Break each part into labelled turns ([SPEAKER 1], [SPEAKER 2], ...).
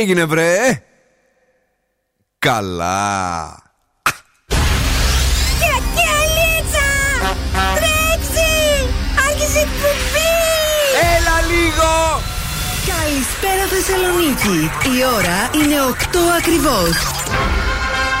[SPEAKER 1] έγινε βρε; Καλά. Έλα λίγο.
[SPEAKER 2] Καλησπέρα Θεσσαλονίκη. Η ώρα είναι 8 ακριβώς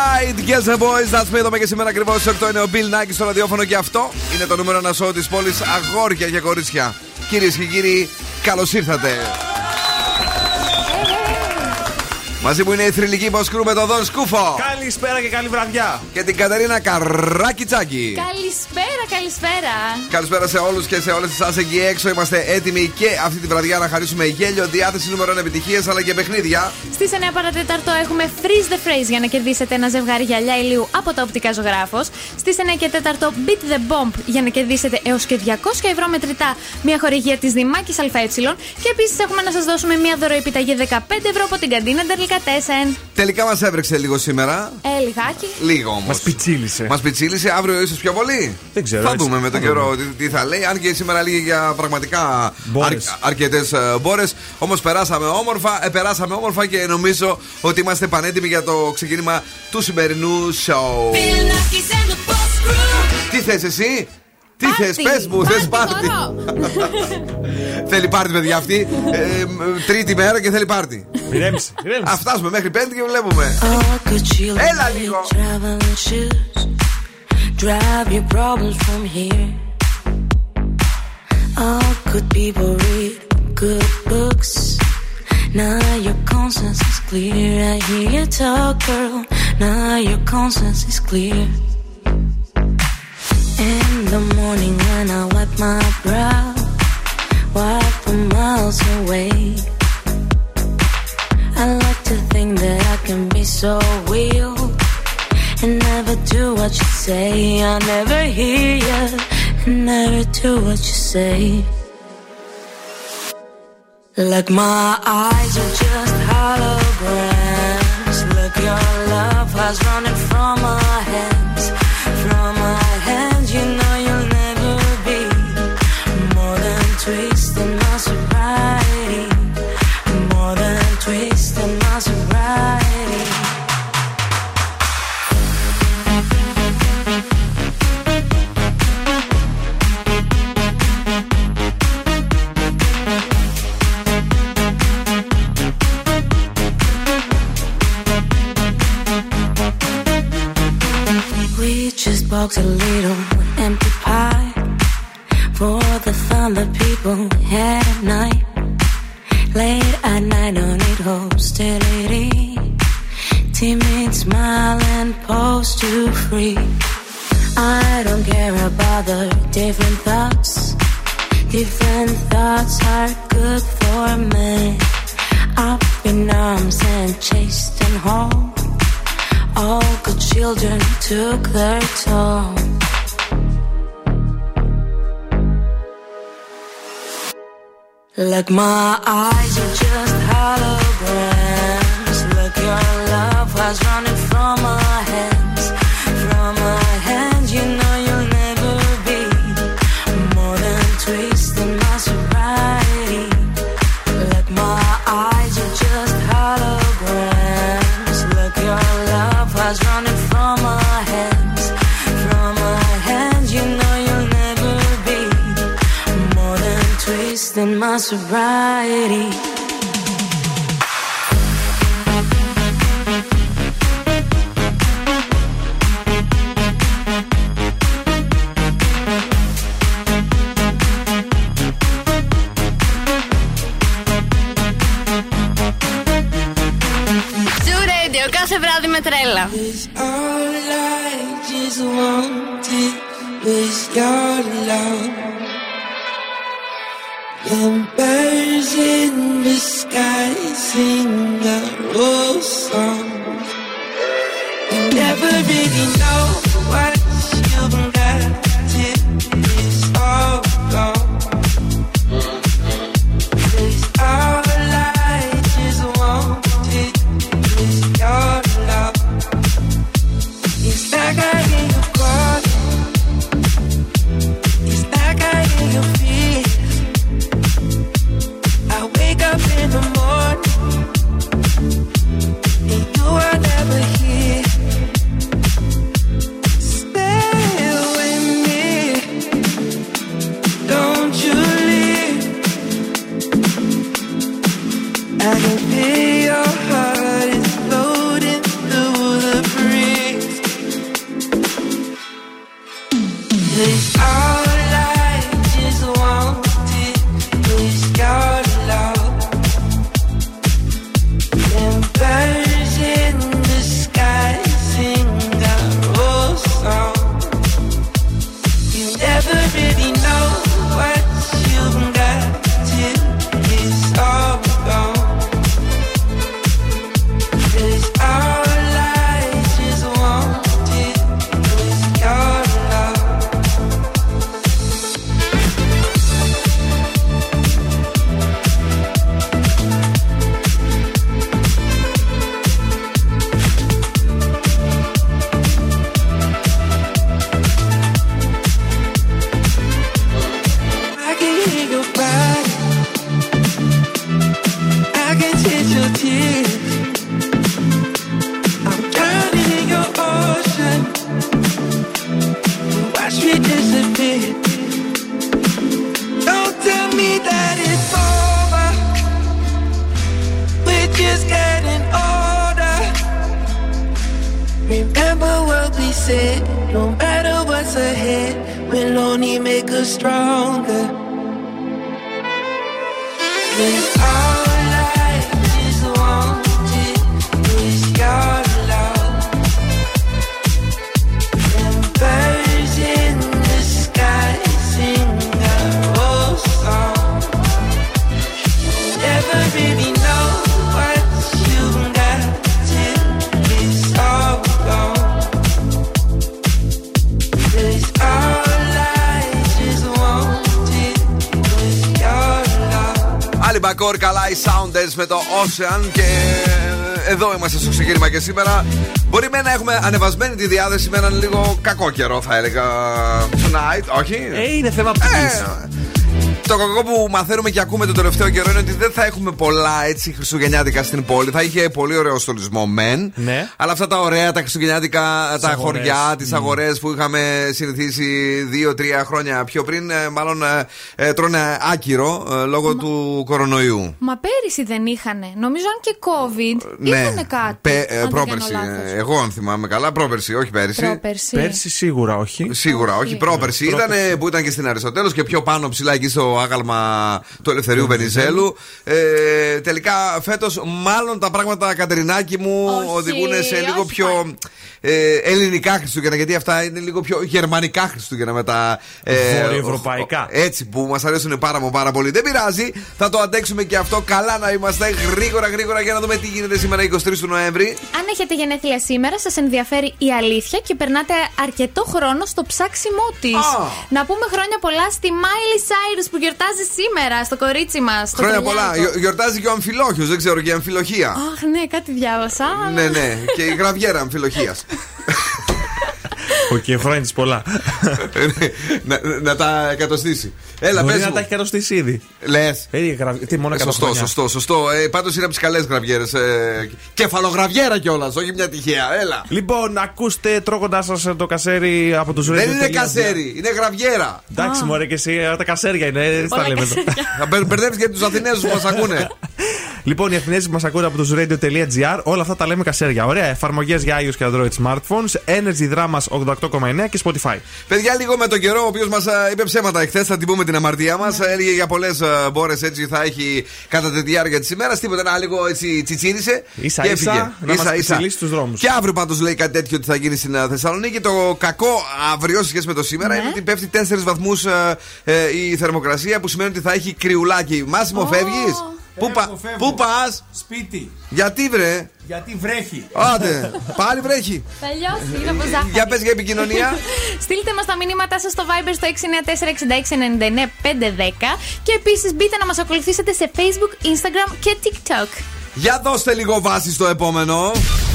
[SPEAKER 1] Right! Yes, boys, that's me. Εδώ και σήμερα ακριβώς στις 8 είναι ο Bill Nackis στο ραδιόφωνο και αυτό είναι το νούμερο ένα σώμα της πόλης Αγόρια και Κορίτσια. Κυρίες και κύριοι, καλώς ήρθατε. Μαζί μου είναι η θρηλυκή Μποσκρού με τον Δον Σκούφο.
[SPEAKER 3] Καλησπέρα και καλή βραδιά.
[SPEAKER 1] Και την Καταρίνα Καράκιτσάκη.
[SPEAKER 4] Καλησπέρα, καλησπέρα.
[SPEAKER 1] Καλησπέρα σε όλους και σε όλες εσάς εκεί έξω. Είμαστε έτοιμοι και αυτή τη βραδιά να χαρίσουμε γέλιο, διάθεση νούμερο 1 επιτυχίες αλλά και παιχνίδια.
[SPEAKER 4] Στις 9 παρατέταρτο έχουμε freeze the phrase για να κερδίσετε ένα ζευγάρι γυαλιά ηλίου από τα οπτικά ζωγράφος. Στις 9 και 4 beat the bomb για να κερδίσετε έως και 200 ευρώ μετρητά μια χορηγία της Δημάκης ΑΕ. Και επίσης έχουμε να σας δώσουμε μια δωροεπιταγή 15 ευρώ από την καντίνα Τελικά
[SPEAKER 1] Τελικά μας έβρεξε λίγο σήμερα.
[SPEAKER 4] Ε, λιγάκι.
[SPEAKER 1] Λίγο όμως.
[SPEAKER 3] Μας πιτσίλησε.
[SPEAKER 1] Μας πιτσίλησε, αύριο ίσως πιο πολύ.
[SPEAKER 3] Δεν ξέρω.
[SPEAKER 1] Θα δούμε με τον καιρό τι, τι, θα λέει. Αν και σήμερα λίγη για πραγματικά αρ, αρκετές ε, μπόρες. Όμως περάσαμε όμορφα, ε, περάσαμε όμορφα και νομίζω ότι είμαστε πανέτοιμοι για το ξεκίνημα του σημερινού σοου. Τι θες εσύ, τι θες, πες μου, θες πάρτι. Θέλει πάρτι, παιδιά αυτή. Ε, τρίτη μέρα και θέλει πάρτι.
[SPEAKER 3] Μηρέμψε.
[SPEAKER 1] Α φτάσουμε μέχρι πέντε και βλέπουμε. Έλα λίγο.
[SPEAKER 5] Clear. In the morning when I wipe my brow, wipe from miles away. I like to think that I can be so real and never do what you say. I never hear you never do what you say. Like my eyes are just holograms. Look, your love has running from my hands, twisting my sobriety, more than twisting my sobriety. We just box a little empty pie for the fun that people had at night. Late at night, don't need hostility. Timid smile and pose too free. I don't care about the different thoughts. Different thoughts are good for me. Up in arms and chased and home. All good children took their toll. Like my eyes are just holograms. Look, your love has running from my sobriety.
[SPEAKER 4] Ζου Radio, κάθε βράδυ με τρέλα.
[SPEAKER 5] All I just wanted was your love.
[SPEAKER 6] Birds in the sky sing a old song. Never really know I
[SPEAKER 1] καλά οι Sounders με το Ocean και εδώ είμαστε στο ξεκίνημα και σήμερα. Μπορεί με να έχουμε ανεβασμένη τη διάθεση με έναν λίγο κακό καιρό, θα έλεγα. Tonight, όχι;
[SPEAKER 3] Ε, είναι θέμα ψυχής.
[SPEAKER 1] Ε, το κακό που μαθαίνουμε και ακούμε το τελευταίο καιρό είναι ότι δεν θα έχουμε πολλά έτσι χριστουγεννιάτικα στην πόλη. Θα είχε πολύ ωραίο στολισμό μεν.
[SPEAKER 3] Ναι.
[SPEAKER 1] Αλλά αυτά τα ωραία, τα χριστουγεννιάτικα, τα
[SPEAKER 3] αγορές.
[SPEAKER 1] χωριά, τις αγορές που είχαμε συνηθίσει δύο-τρία χρόνια πιο πριν, ε, μάλλον ε, ε, τρώνε άκυρο ε, λόγω του κορονοϊού.
[SPEAKER 4] Μα πέρυσι δεν είχανε. Νομίζω αν και COVID είχανε κάτι.
[SPEAKER 1] Πε- ε,
[SPEAKER 4] αν δεν
[SPEAKER 1] πρόπερση.
[SPEAKER 4] κάνω λάθος.
[SPEAKER 1] ε, Εγώ, αν θυμάμαι καλά, πρόπερση, όχι πέρυσι.
[SPEAKER 4] Πρόπερση.
[SPEAKER 3] Πέρσι σίγουρα όχι.
[SPEAKER 1] Σίγουρα, όχι. Πρόπερση ήταν που ήταν και στην Αριστοτέλους και πιο πάνω ψηλά εκεί στο άγαλμα του Ελευθερίου Βενιζέλου. Ε, τελικά φέτος, μάλλον τα πράγματα, Κατερινάκη μου,
[SPEAKER 4] Όχι,
[SPEAKER 1] οδηγούν σε λίγο
[SPEAKER 4] όχι
[SPEAKER 1] πιο
[SPEAKER 4] πάλι.
[SPEAKER 1] ε, ελληνικά Χριστούγεννα. Γιατί αυτά είναι λίγο πιο γερμανικά Χριστούγεννα με τα.
[SPEAKER 3] Βορειοευρωπαϊκά.
[SPEAKER 1] Έτσι που μας αρέσουν πάρα, μου πάρα πολύ. Δεν πειράζει, θα το αντέξουμε και αυτό. Καλά να είμαστε γρήγορα, γρήγορα για να δούμε τι γίνεται σήμερα 23 του Νοέμβρη.
[SPEAKER 4] Αν έχετε γενέθλια σήμερα, σας ενδιαφέρει η αλήθεια και περνάτε αρκετό χρόνο στο ψάξιμό της.
[SPEAKER 1] Α.
[SPEAKER 4] Να πούμε χρόνια πολλά στη Miley Cyrus που γιορτάζει σήμερα, στο κορίτσι μας.
[SPEAKER 1] Χρόνια πολλά. Γιο- Γιορτάζει και ο Αμφιλόχιος, δεν ξέρω, και η Αμφιλοχία.
[SPEAKER 4] Αχ, ναι, κάτι διάβασα. αλλά-
[SPEAKER 1] Ναι, ναι, και η γραβιέρα αμφιλοχίας.
[SPEAKER 3] Οκ, χρόνια της πολλά.
[SPEAKER 1] να, να τα εκατοστήσει. Έλα,
[SPEAKER 3] Μπορεί
[SPEAKER 1] πες
[SPEAKER 3] να
[SPEAKER 1] μου.
[SPEAKER 3] τα έχει κατοστήσει ήδη.
[SPEAKER 1] Λες.
[SPEAKER 3] Ε, γραβ- Τι μόνο 100
[SPEAKER 1] Σωστό,
[SPEAKER 3] χρόνια.
[SPEAKER 1] σωστό, σωστό. Ε, Πάντως είναι από τις καλές γραβιέρες. Ε, κεφαλογραβιέρα κιόλας, όχι μια τυχαία. Έλα.
[SPEAKER 3] Λοιπόν, ακούστε τρώγοντάς σας το κασέρι από τους
[SPEAKER 1] Δεν είναι κασέρι, είναι γραβιέρα.
[SPEAKER 3] Εντάξει, μωρέ και εσύ, ε, τα κασέρια είναι. ε, Στα
[SPEAKER 4] Όλα
[SPEAKER 3] λέμε εδώ.
[SPEAKER 4] κασέρια.
[SPEAKER 1] Θα μπερ- μπερδέψει και τους Αθηνέζου που μας ακούνε.
[SPEAKER 3] Λοιπόν, οι Αθηνέζοι που μας ακούνε από zooradio.gr, όλα αυτά τα λέμε κασέρια. Ωραία, εφαρμογές για iOS και Android smartphones, Energy Drama 88,9 και Spotify.
[SPEAKER 1] Παιδιά, λίγο με τον καιρό, ο οποίος μας είπε ψέματα εχθές, θα την πούμε την αμαρτία μας. Έλεγε για πολλές μπόρες έτσι θα έχει κατά τη διάρκεια της ημέρας. Τίποτα, ένα λίγο έτσι τσιτσίρισε.
[SPEAKER 3] σα ίσα, να ίσα, ίσα. τους δρόμους.
[SPEAKER 1] Και αύριο πάντως λέει κάτι τέτοιο ότι θα γίνει στην ε, Θεσσαλονίκη. Το κακό αύριο σε σχέση με το σήμερα ναι. είναι ότι πέφτει 4 βαθμούς ε, ε, η θερμοκρασία που σημαίνει ότι θα έχει κρυουλάκι. Μάσιμο, oh. φεύγεις; Πού, πα, πού πας,
[SPEAKER 7] Σπίτι.
[SPEAKER 1] Γιατί βρε;
[SPEAKER 7] Γιατί βρέχει.
[SPEAKER 1] Άντε, πάλι βρέχει.
[SPEAKER 4] Θα λιώσει, είναι από
[SPEAKER 1] Για πες για επικοινωνία.
[SPEAKER 4] Στείλτε μας τα μηνύματά σας στο Viber στο 694-6699-510 και επίσης μπείτε να μας ακολουθήσετε σε Facebook, Instagram και TikTok.
[SPEAKER 1] Για δώστε λίγο βάση στο επόμενο.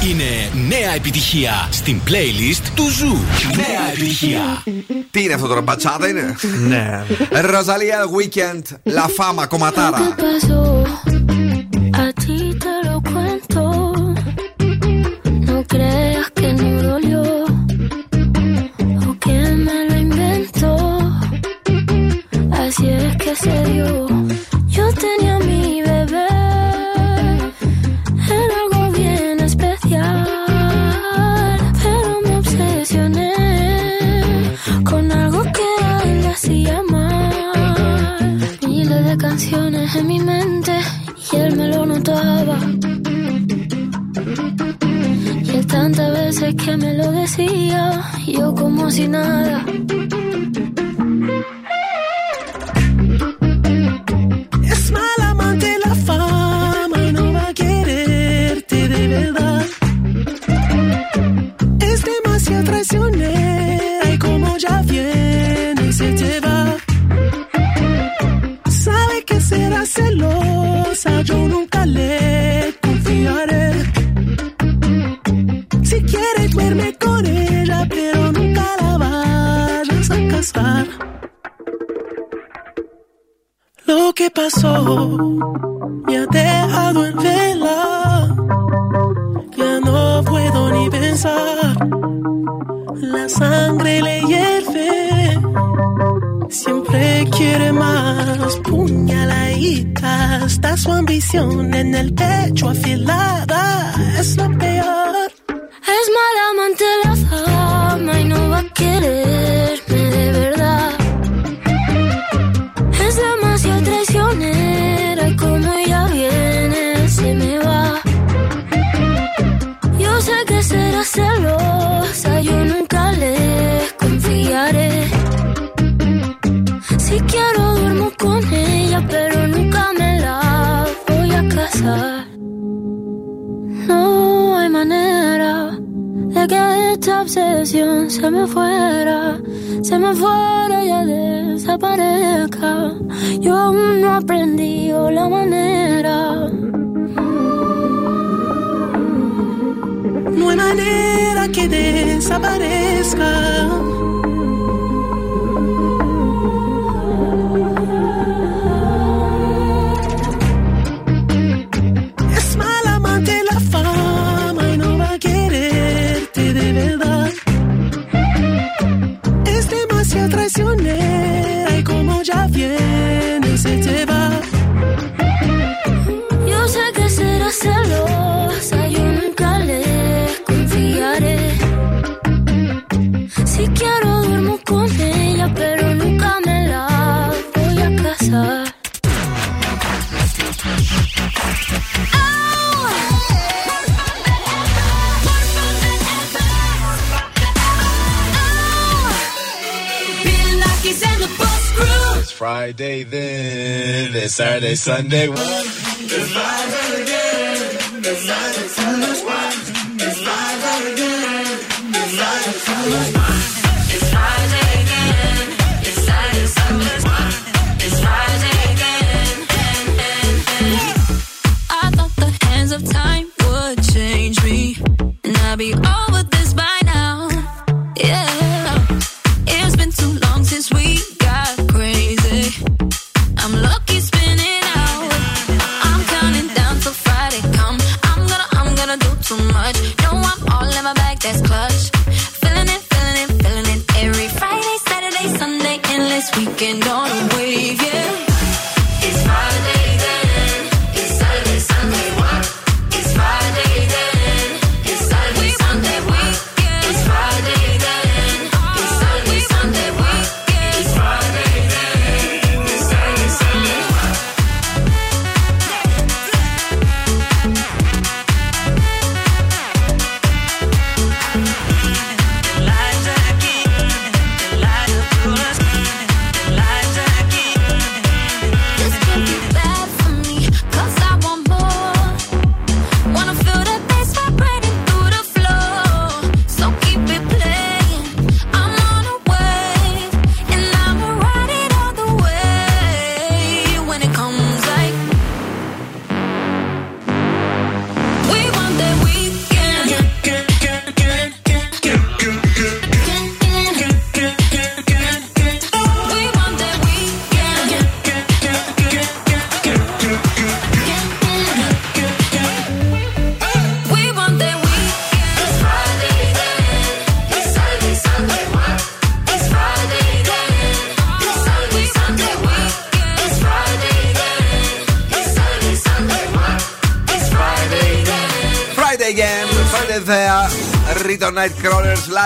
[SPEAKER 8] Είναι νέα επιτυχία στην playlist του Zoo. Νέα επιτυχία.
[SPEAKER 1] Τι είναι αυτό τώρα, μπατσάτα είναι;
[SPEAKER 3] Ναι.
[SPEAKER 1] Rosalía Weeknd, La Fama, κομματάρα.
[SPEAKER 9] A ti te lo cuento. No creas que no dolió. O que me lo invento. Así es que se dio. Decía, yo como si nada.
[SPEAKER 10] Sunday.
[SPEAKER 9] On a wave, yeah. It's
[SPEAKER 1] my day.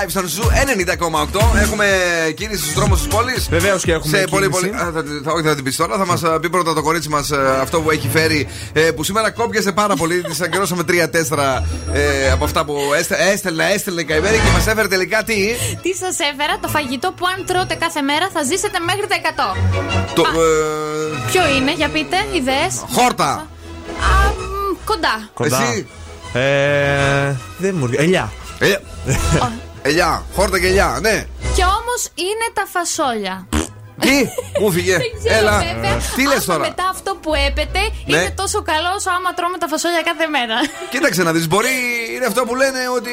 [SPEAKER 1] Live στον Zoo 90,8. Έχουμε κίνηση στους δρόμους της πόλης.
[SPEAKER 3] Βεβαίως και έχουμε
[SPEAKER 1] Σε πολύ,
[SPEAKER 3] κίνηση.
[SPEAKER 1] πολύ. Α, θα, θα, όχι, θα την πει τώρα. Θα μας πει πρώτα το κορίτσι μας αυτό που έχει φέρει. ε, που σήμερα κόπιασε πάρα πολύ. Της ακυρώσαμε 3-4 ε, από αυτά που έστε- έστελνε, έστελνε καημένη και μας έφερε τελικά τι;
[SPEAKER 4] Τι σας έφερα, το φαγητό που αν τρώτε κάθε μέρα θα ζήσετε μέχρι τα 100.
[SPEAKER 1] Το, ε,
[SPEAKER 4] Ποιο είναι, για πείτε, ιδέες.
[SPEAKER 1] χόρτα.
[SPEAKER 4] Κοντά.
[SPEAKER 3] Κοντά.
[SPEAKER 1] Εσύ;
[SPEAKER 3] Ε, δεν μου έρχεται. Ελιά.
[SPEAKER 1] Ε, ελιά, χόρτα και ελιά, ναι.
[SPEAKER 4] Και όμως είναι τα φασόλια.
[SPEAKER 1] Τι, μου φύγε.
[SPEAKER 4] Δεν ξέρω,
[SPEAKER 1] Έλα.
[SPEAKER 4] βέβαια.
[SPEAKER 1] Τι λες
[SPEAKER 4] άμα
[SPEAKER 1] τώρα;
[SPEAKER 4] μετά αυτό που έπεται
[SPEAKER 1] Ναι.
[SPEAKER 4] είναι τόσο καλό όσο άμα τρώμε τα φασόλια κάθε μέρα.
[SPEAKER 1] Κοίταξε να δεις, μπορεί είναι αυτό που λένε ότι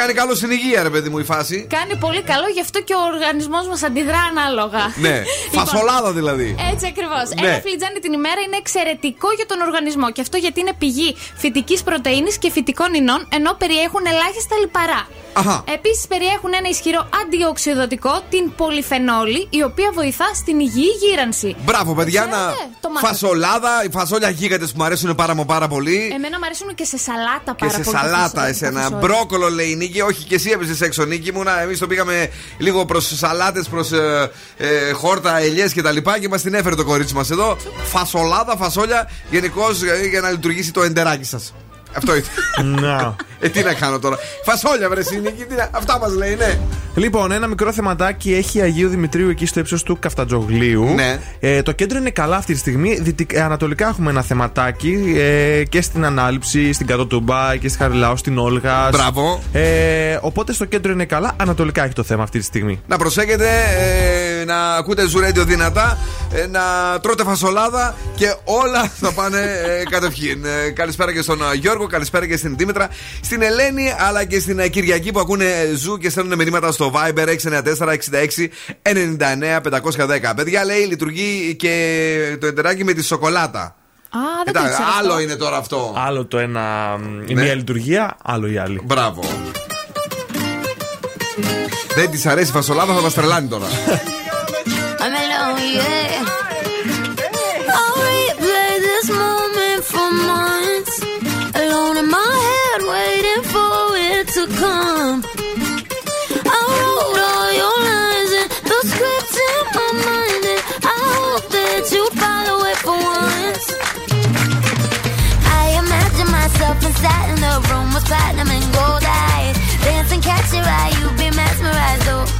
[SPEAKER 1] κάνει καλό στην υγεία, ρε παιδί μου, η φάση.
[SPEAKER 4] Κάνει πολύ καλό, γι' αυτό και ο οργανισμός μας αντιδρά ανάλογα.
[SPEAKER 1] Ναι,
[SPEAKER 4] Λοιπόν,
[SPEAKER 1] φασολάδα δηλαδή.
[SPEAKER 4] Έτσι ακριβώς.
[SPEAKER 1] Ναι.
[SPEAKER 4] Ένα φλιτζάνι την ημέρα είναι εξαιρετικό για τον οργανισμό. Και αυτό γιατί είναι πηγή φυτικής πρωτενη και φυτικών ινών, ενώ περιέχουν ελάχιστα λιπαρά.
[SPEAKER 1] Αχα.
[SPEAKER 4] Επίσης περιέχουν ένα ισχυρό αντιοξυδοτικό, την πολυφενόλη, η οποία βοηθά στην υγιή γύρανση.
[SPEAKER 1] Μπράβο, παιδιά, να.
[SPEAKER 4] Ξέρετε, το μάθατε.
[SPEAKER 1] Φασολάδα, οι φασόλια γίγαντε που μου αρέσουν πάρα μου πάρα πολύ.
[SPEAKER 4] Εμένα μου αρέσουν και σε σαλάτα
[SPEAKER 1] Και
[SPEAKER 4] πάρα
[SPEAKER 1] σε
[SPEAKER 4] πολύ. τα
[SPEAKER 1] σαλάτα,
[SPEAKER 4] φασόλια, τα
[SPEAKER 1] εσένα.
[SPEAKER 4] φασόλια.
[SPEAKER 1] Μπρόκολο λέει η Νίκη, όχι και εσύ έπεσε έξω Νίκη μου. Εμείς το πήγαμε λίγο προς σαλάτες, προς ε, ε, χόρτα, ελιές και τα λοιπά και μας την έφερε το κορίτσι μας εδώ. Φασολάδα, φασόλια, γενικώς για να λειτουργήσει το εντεράκι σας. Αυτό ήταν.
[SPEAKER 3] Να.
[SPEAKER 1] ε, τι να κάνω τώρα. Φασόλια, βρε η Νίκη, τι να... αυτά μας λέει, ναι.
[SPEAKER 3] Λοιπόν, ένα μικρό θεματάκι έχει Αγίου Δημητρίου εκεί στο ύψος του Καφτατζογλίου.
[SPEAKER 1] Ναι.
[SPEAKER 3] Ε, το κέντρο είναι καλά αυτή τη στιγμή. Δυτικ- ε, ανατολικά έχουμε ένα θεματάκι ε, και στην Ανάληψη, στην Κατοτουμπά και στη Χαριλάου, στην Όλγα.
[SPEAKER 1] Μπράβο.
[SPEAKER 3] Ε, οπότε στο κέντρο είναι καλά. Ανατολικά έχει το θέμα αυτή τη στιγμή.
[SPEAKER 1] Να προσέχετε, ε, να ακούτε ζουρέντιο δυνατά, ε, να τρώτε φασολάδα και όλα θα πάνε ε, κατευχήν. Ε, καλησπέρα και στον ε, Γιώργο, καλησπέρα και στην Δήμητρα, στην Ελένη αλλά και στην ε, Κυριακή που ακούνε ζου και στέλνουν μηνύματα στο Viber 694 66 99 510. Παιδιά λέει λειτουργεί και το εντεράκι με τη σοκολάτα.
[SPEAKER 4] Α, δεν το
[SPEAKER 1] Εντάξει,
[SPEAKER 4] ήξερα αυτό.
[SPEAKER 1] άλλο είναι τώρα αυτό.
[SPEAKER 3] Άλλο το ένα. η
[SPEAKER 1] Ναι.
[SPEAKER 3] μία λειτουργία, άλλο η άλλη.
[SPEAKER 1] Μπράβο. Δεν της αρέσει η φασολάδα, θα μας τρελάνει τώρα.
[SPEAKER 5] I'll replay this moment for months. Alone in my head, waiting for it to come. I wrote all your lines and the scripts in my mind, and I hope that you follow it for once. I imagine myself inside in the room with platinum and gold eyes. Dancing, catch your eye, you be mesmerized, though.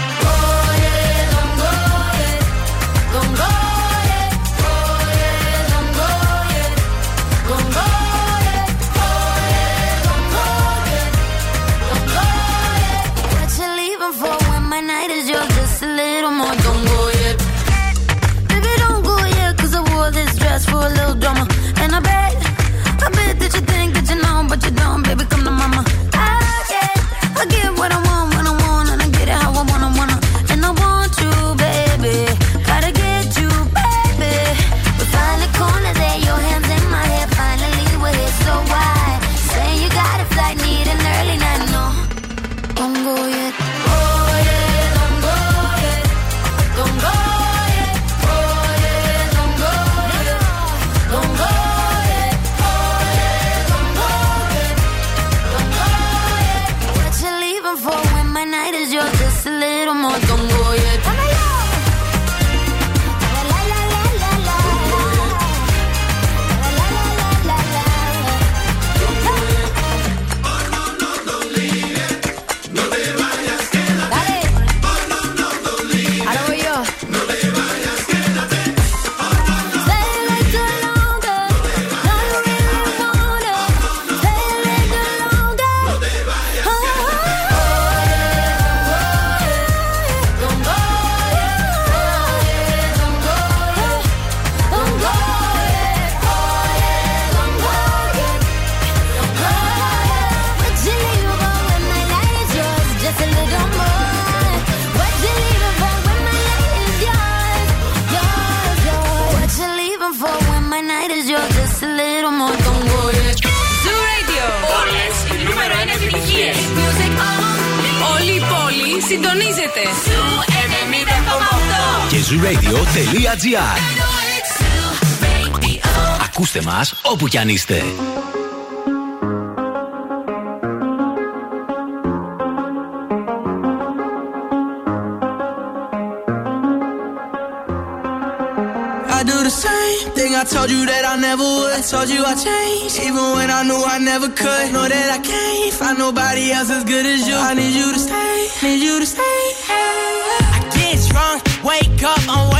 [SPEAKER 8] μας όπου κι αν είστε.
[SPEAKER 11] I do the same thing I told you that I never would. I told you I changed, even when I knew I never could. Know that I can't find nobody else as good as you. I need you to stay, need you to stay. I get drunk, wake up, I'm wasted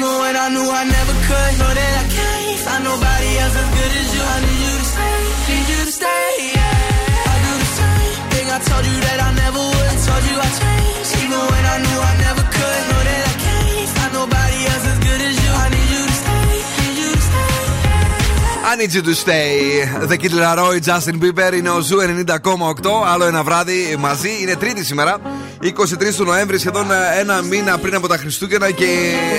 [SPEAKER 11] even when I knew I never could. Know that I can't find nobody else as good as you. I need you to stay, need you to stay. Yeah. I do the same thing I told you that I never would. I told you I changed, even when I knew I never could. Know that I can't find nobody else as good as you. I need you to stay, need you to stay.
[SPEAKER 1] I need you to stay. The Kid Laroi, Justin Bieber είναι ο Ζου 90,8. Άλλο ένα βράδυ μαζί. Είναι Τρίτη σήμερα. 23 του Νοέμβρη, σχεδόν ένα μήνα πριν από τα Χριστούγεννα και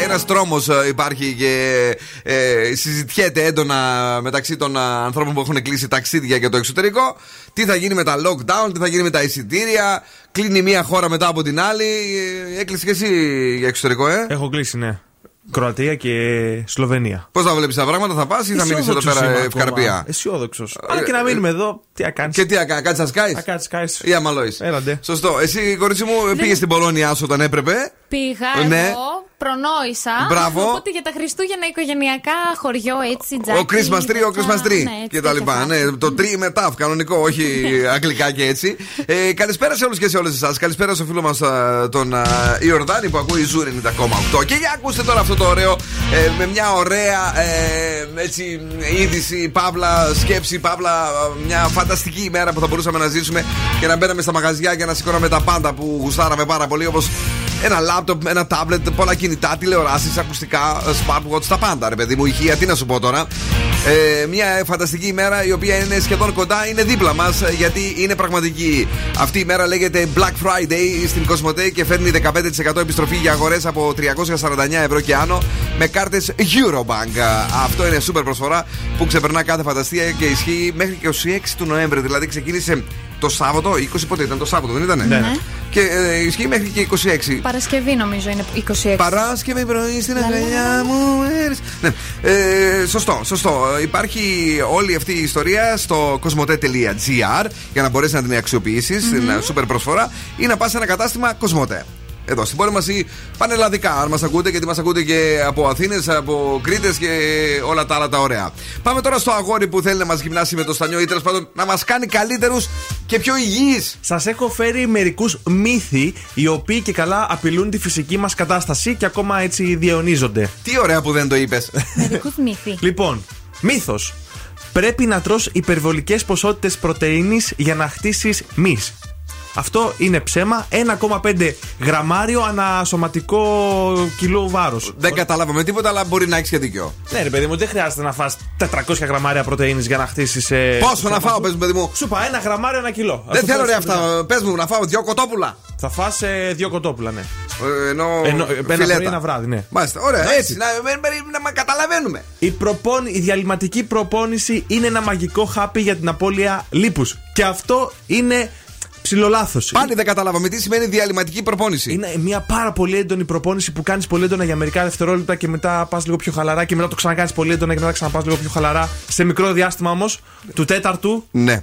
[SPEAKER 1] ένας τρόμος υπάρχει και ε, συζητιέται έντονα μεταξύ των ανθρώπων που έχουν κλείσει ταξίδια για το εξωτερικό. Τι θα γίνει με τα lockdown, τι θα γίνει με τα εισιτήρια. Κλείνει μία χώρα μετά από την άλλη. Ε, Έκλεισε και εσύ για εξωτερικό, ε;
[SPEAKER 3] Έχω κλείσει, ναι. Κροατία και Σλοβενία.
[SPEAKER 1] Πώς θα βλέπεις τα πράγματα, θα πας ή θα μείνεις εδώ πέρα ευκαρπία;
[SPEAKER 3] Αισιόδοξος. Αλλά και να μείνουμε εδώ, τι να κάνεις.
[SPEAKER 1] Και τι να κάνεις, κάτσε να σκάει.
[SPEAKER 3] Να κάτσει, σκάεις.
[SPEAKER 1] Ή αμαλόει.
[SPEAKER 3] Έλαντε.
[SPEAKER 1] Σωστό. Εσύ, κορίτσι μου, πήγες στην Πολώνια σου όταν έπρεπε;
[SPEAKER 4] Πήγα
[SPEAKER 1] Ναι.
[SPEAKER 4] εγώ, προνόησα.
[SPEAKER 1] Μπράβο.
[SPEAKER 4] Οπότε για τα Χριστούγεννα οικογενειακά χωριό έτσι, τζάκι.
[SPEAKER 1] Ο Christmas tree, ο Christmas tree.
[SPEAKER 4] Ναι, έτσι
[SPEAKER 1] και τα λοιπά. Ναι, το tree με τάφ, κανονικό, όχι αγγλικά και έτσι. Ε, καλησπέρα σε όλους και σε όλες εσάς. Καλησπέρα στο φίλο μας τον α, Ιορδάνη που ακούει Ζου 90,8. Και για ακούστε τώρα αυτό το ωραίο ε, με μια ωραία ε, έτσι, είδηση, παύλα, σκέψη, παύλα, μια φανταστική ημέρα που θα μπορούσαμε να ζήσουμε και να μπαίναμε στα μαγαζιά και να σηκώναμε τα πάντα που γουστάραμε πάρα πολύ όπως ένα λάπτοπ, ένα τάμπλετ, πολλά κινητά, τηλεοράσεις, ακουστικά, smartwatch, τα πάντα, ρε παιδί μου, ηχεία, τι να σου πω τώρα. Ε, μια φανταστική ημέρα η οποία είναι σχεδόν κοντά, είναι δίπλα μας γιατί είναι πραγματική. Αυτή η ημέρα λέγεται Black Friday στην Κοσμοτέ και φέρνει 15% επιστροφή για αγορές από 349 ευρώ και άνω με κάρτες Eurobank. Αυτό είναι super προσφορά που ξεπερνά κάθε φανταστία και ισχύει μέχρι και 26 του Νοέμβρη. Δηλαδή ξεκίνησε το Σάββατο, 20 πότε ήταν το Σάββατο, δεν ήταν.
[SPEAKER 4] Ναι.
[SPEAKER 1] Και ε, ισχύει μέχρι και 26.
[SPEAKER 4] Παρασκευή νομίζω είναι 26.
[SPEAKER 1] Παράσκευη πρωί στην αγκαλιά μου. έρες. Ναι. Ε, σωστό, σωστό. Υπάρχει όλη αυτή η ιστορία στο cosmote.gr για να μπορέσεις να την αξιοποιήσεις. Είναι super προσφορά. Ή να πας σε ένα κατάστημα Cosmote. Εδώ στην πόλη μας ή πανελλαδικά, αν μας ακούτε, γιατί μας ακούτε και από Αθήνες, από Κρήτες και όλα τα άλλα τα ωραία. Πάμε τώρα στο αγόρι που θέλει να μας γυμνάσει με το στανιό ή τέλος πάντων να μας κάνει καλύτερους και πιο υγιείς.
[SPEAKER 3] Σας έχω φέρει μερικούς μύθοι οι οποίοι και καλά απειλούν τη φυσική μας κατάσταση και ακόμα έτσι διαιωνίζονται.
[SPEAKER 1] Τι ωραία που δεν το είπες.
[SPEAKER 4] Μερικούς μύθοι.
[SPEAKER 3] Λοιπόν, μύθος. Πρέπει να τρως υπερβολικές ποσότητες πρωτεΐνης για να χτίσεις μυς. Αυτό είναι ψέμα. 1,5 γραμμάριο ανασωματικό κιλό βάρος.
[SPEAKER 1] Δεν καταλάβαμε τίποτα, αλλά μπορεί να έχεις και δίκιο.
[SPEAKER 3] Ναι, ρε παιδί μου, δεν χρειάζεται να φας 400 γραμμάρια πρωτενη για να χτίσεις. Ε,
[SPEAKER 1] Πόσο να φάω, πες μου, παιδί μου.
[SPEAKER 3] Σου είπα, ένα γραμμάριο, ένα κιλό.
[SPEAKER 1] Δεν
[SPEAKER 3] Ας το
[SPEAKER 1] θέλω ρε
[SPEAKER 3] φας-
[SPEAKER 1] αυτά. Πες μου να φάω δύο κοτόπουλα.
[SPEAKER 3] Θα φας ε, δύο κοτόπουλα, ναι.
[SPEAKER 1] Ε, Ενώ,
[SPEAKER 3] Ενώ, ένα
[SPEAKER 1] φιλέτα.
[SPEAKER 3] πρωί, ένα βράδυ, ναι.
[SPEAKER 1] Μάλιστα, ωραία,
[SPEAKER 3] Εντάξει.
[SPEAKER 1] έτσι. Να, με- με- να, μα καταλαβαίνουμε.
[SPEAKER 3] Η, προπόνη, η διαλυματική προπόνηση είναι ένα μαγικό χάπι για την απώλεια λίπους. Και αυτό είναι ψιλολάθος.
[SPEAKER 1] Πάλι δεν καταλάβαμε τι σημαίνει διαλειμματική προπόνηση.
[SPEAKER 3] Είναι μια πάρα πολύ έντονη προπόνηση που κάνεις πολύ έντονα για μερικά δευτερόλεπτα και μετά πας λίγο πιο χαλαρά και μετά το ξανακάνεις πολύ έντονα και μετά ξαναπάς λίγο πιο χαλαρά. Σε μικρό διάστημα όμως, του τέταρτου.
[SPEAKER 1] Ναι.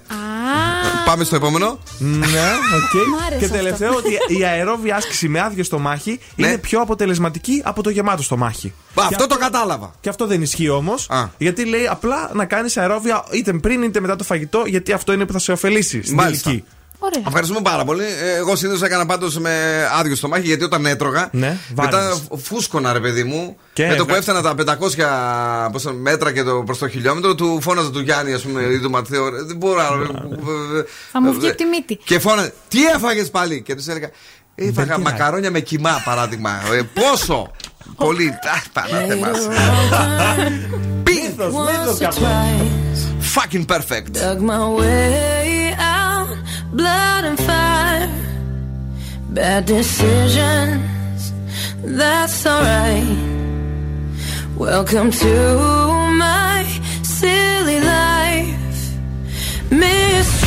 [SPEAKER 1] Πάμε στο επόμενο.
[SPEAKER 3] Ναι, οκ.
[SPEAKER 4] άρεσε
[SPEAKER 3] Και
[SPEAKER 4] αυτό.
[SPEAKER 3] τελευταίο ότι η αερόβια άσκηση με άδειο στομάχι
[SPEAKER 1] Ναι.
[SPEAKER 3] είναι πιο αποτελεσματική από το γεμάτο στομάχι.
[SPEAKER 1] Α, Αυτό το κατάλαβα.
[SPEAKER 3] Και αυτό δεν ισχύει όμως.
[SPEAKER 1] Α.
[SPEAKER 3] Γιατί λέει απλά να κάνεις αερόβια είτε πριν είτε μετά το φαγητό, γιατί αυτό είναι που θα σε ωφελήσει στην
[SPEAKER 1] Μάλιστα.
[SPEAKER 3] τελική.
[SPEAKER 4] Ωραία.
[SPEAKER 1] Ευχαριστούμε πάρα πολύ. Ε, Εγώ συνήθως έκανα πάντως με άδειο στομάχι γιατί όταν έτρωγα.
[SPEAKER 3] Ναι,
[SPEAKER 1] μετά
[SPEAKER 3] βάρινες.
[SPEAKER 1] φούσκωνα, ρε παιδί μου.
[SPEAKER 3] Και
[SPEAKER 1] με το που
[SPEAKER 3] βγα-
[SPEAKER 1] έφτανα τα 500 πώς το- μέτρα και το, προς το χιλιόμετρο, του φώναζα του Γιάννη, ας πούμε, ή του Ματθαίου. «Ρε, Δεν μπορώ. ρε,
[SPEAKER 4] Θα μου βγει από τη μύτη.
[SPEAKER 1] Και φώναζε, τι έφαγες πάλι. Και του έλεγα, Έφαγα
[SPEAKER 3] Μπεργκεράκι.
[SPEAKER 1] μακαρόνια με κοιμά, παράδειγμα. Ε, πόσο! Πολύ. Αχ, Πανάτε μα.
[SPEAKER 3] Μύθος, μύθος κάπου.
[SPEAKER 1] Fucking perfect.
[SPEAKER 6] Blood and fire. Bad decisions, that's alright. Welcome to my silly life. Mistreated,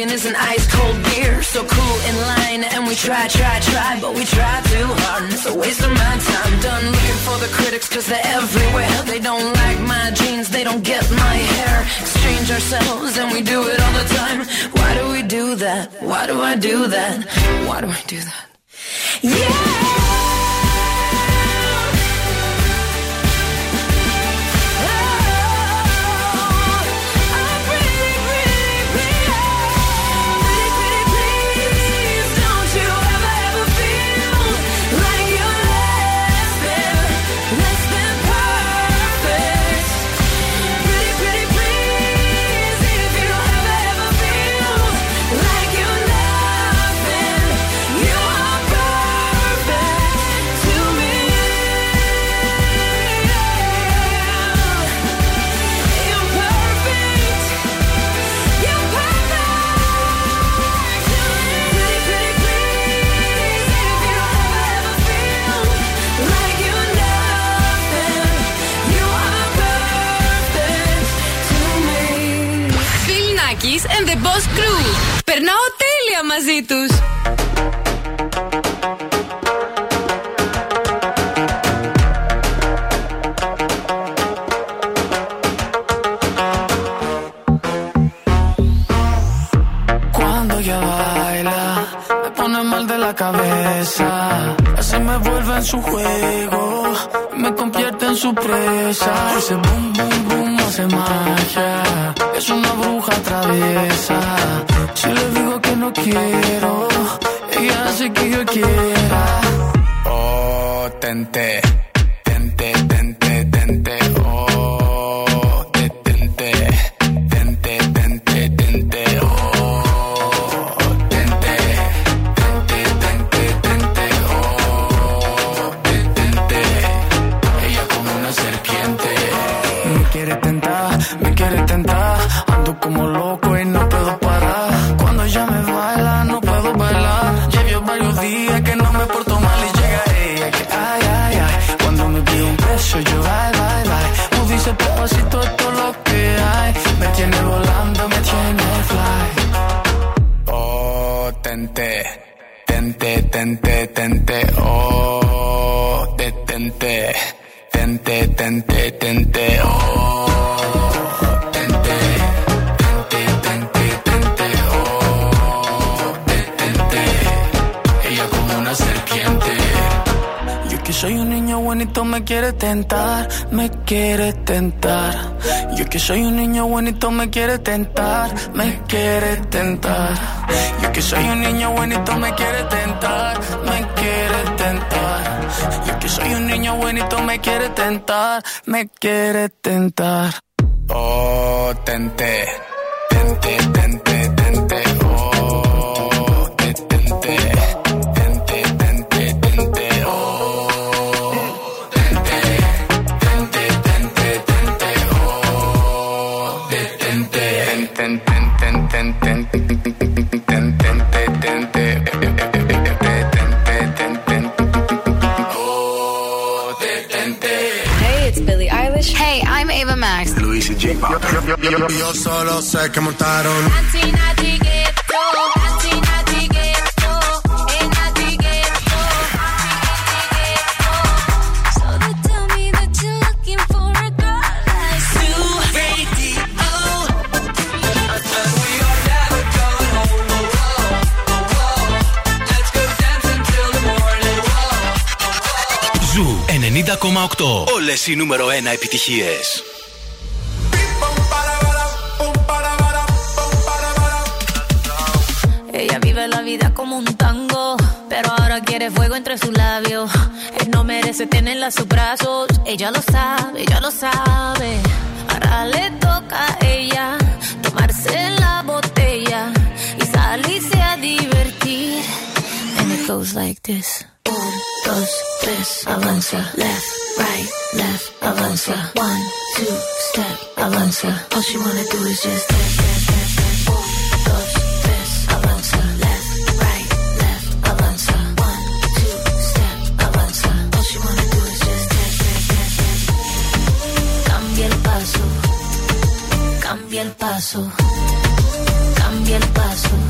[SPEAKER 6] drinking is an ice cold beer. So cool in line, and we try, try, try, but we try too hard, and it's a waste of my time. Done looking for the critics, cause they're everywhere. They don't like my jeans, they don't get my hair. Exchange ourselves, and we do it all the time. Why do we do that? Why do I do that? Why do I do that?
[SPEAKER 7] Bill Περνάω τέλεια μαζί τους.
[SPEAKER 11] Cuando ella baila, me pone mal de la cabeza. Así me vuelve en su juego, me convierte en su presa. Ese boom, boom, boom hace magia. Es una bruja traviesa.
[SPEAKER 12] si le digo que no quiero, ella hace que yo quiera. Oh, Dices despacito todo lo que hay. Me tiene volando, me tiene fly. Oh, tente, tente, tente, tente, oh, detente, tente, tente, tente, oh, soy un niño bonito me quiere tentar, me quiere tentar. Yo que soy un niño bonito me quiere tentar, me quiere tentar. Yo que soy un niño bonito me quiere tentar, me quiere tentar. Yo que soy un niño bonito me quiere tentar, me quiere tentar. Oh, tente, tente, tente, tente,
[SPEAKER 13] Billie Hey, I'm Ava Max.
[SPEAKER 14] Luis y J Yo solo sé que montaron.
[SPEAKER 8] Όλες οι νούμερο 1 επιτυχίες.
[SPEAKER 5] Ella vive la vida como un tango, pero ahora quiere fuego entre sus labios. Él no merece tenerla a sus brazos, ella lo sabe, ella lo sabe. Ahora le toca a ella Goes like this. Un, dos, tres, avanza. Left, right, left, avanza. One, two, step, avanza. All she wanna do is just dance, dance, dance. Un, dos, tres, avanza. Left, right, left, avanza. One, two, step, avanza. All she wanna do is just dance, dance, dance, dance. Cambia el paso, cambia el paso, cambia el paso.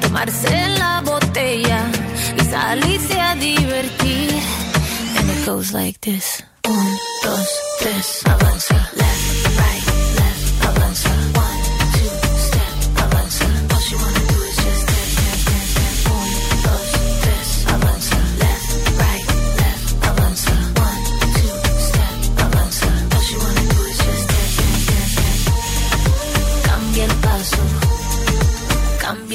[SPEAKER 5] tomarse la botella y salirse a divertir. And it goes like this. Un, dos, tres, avanza.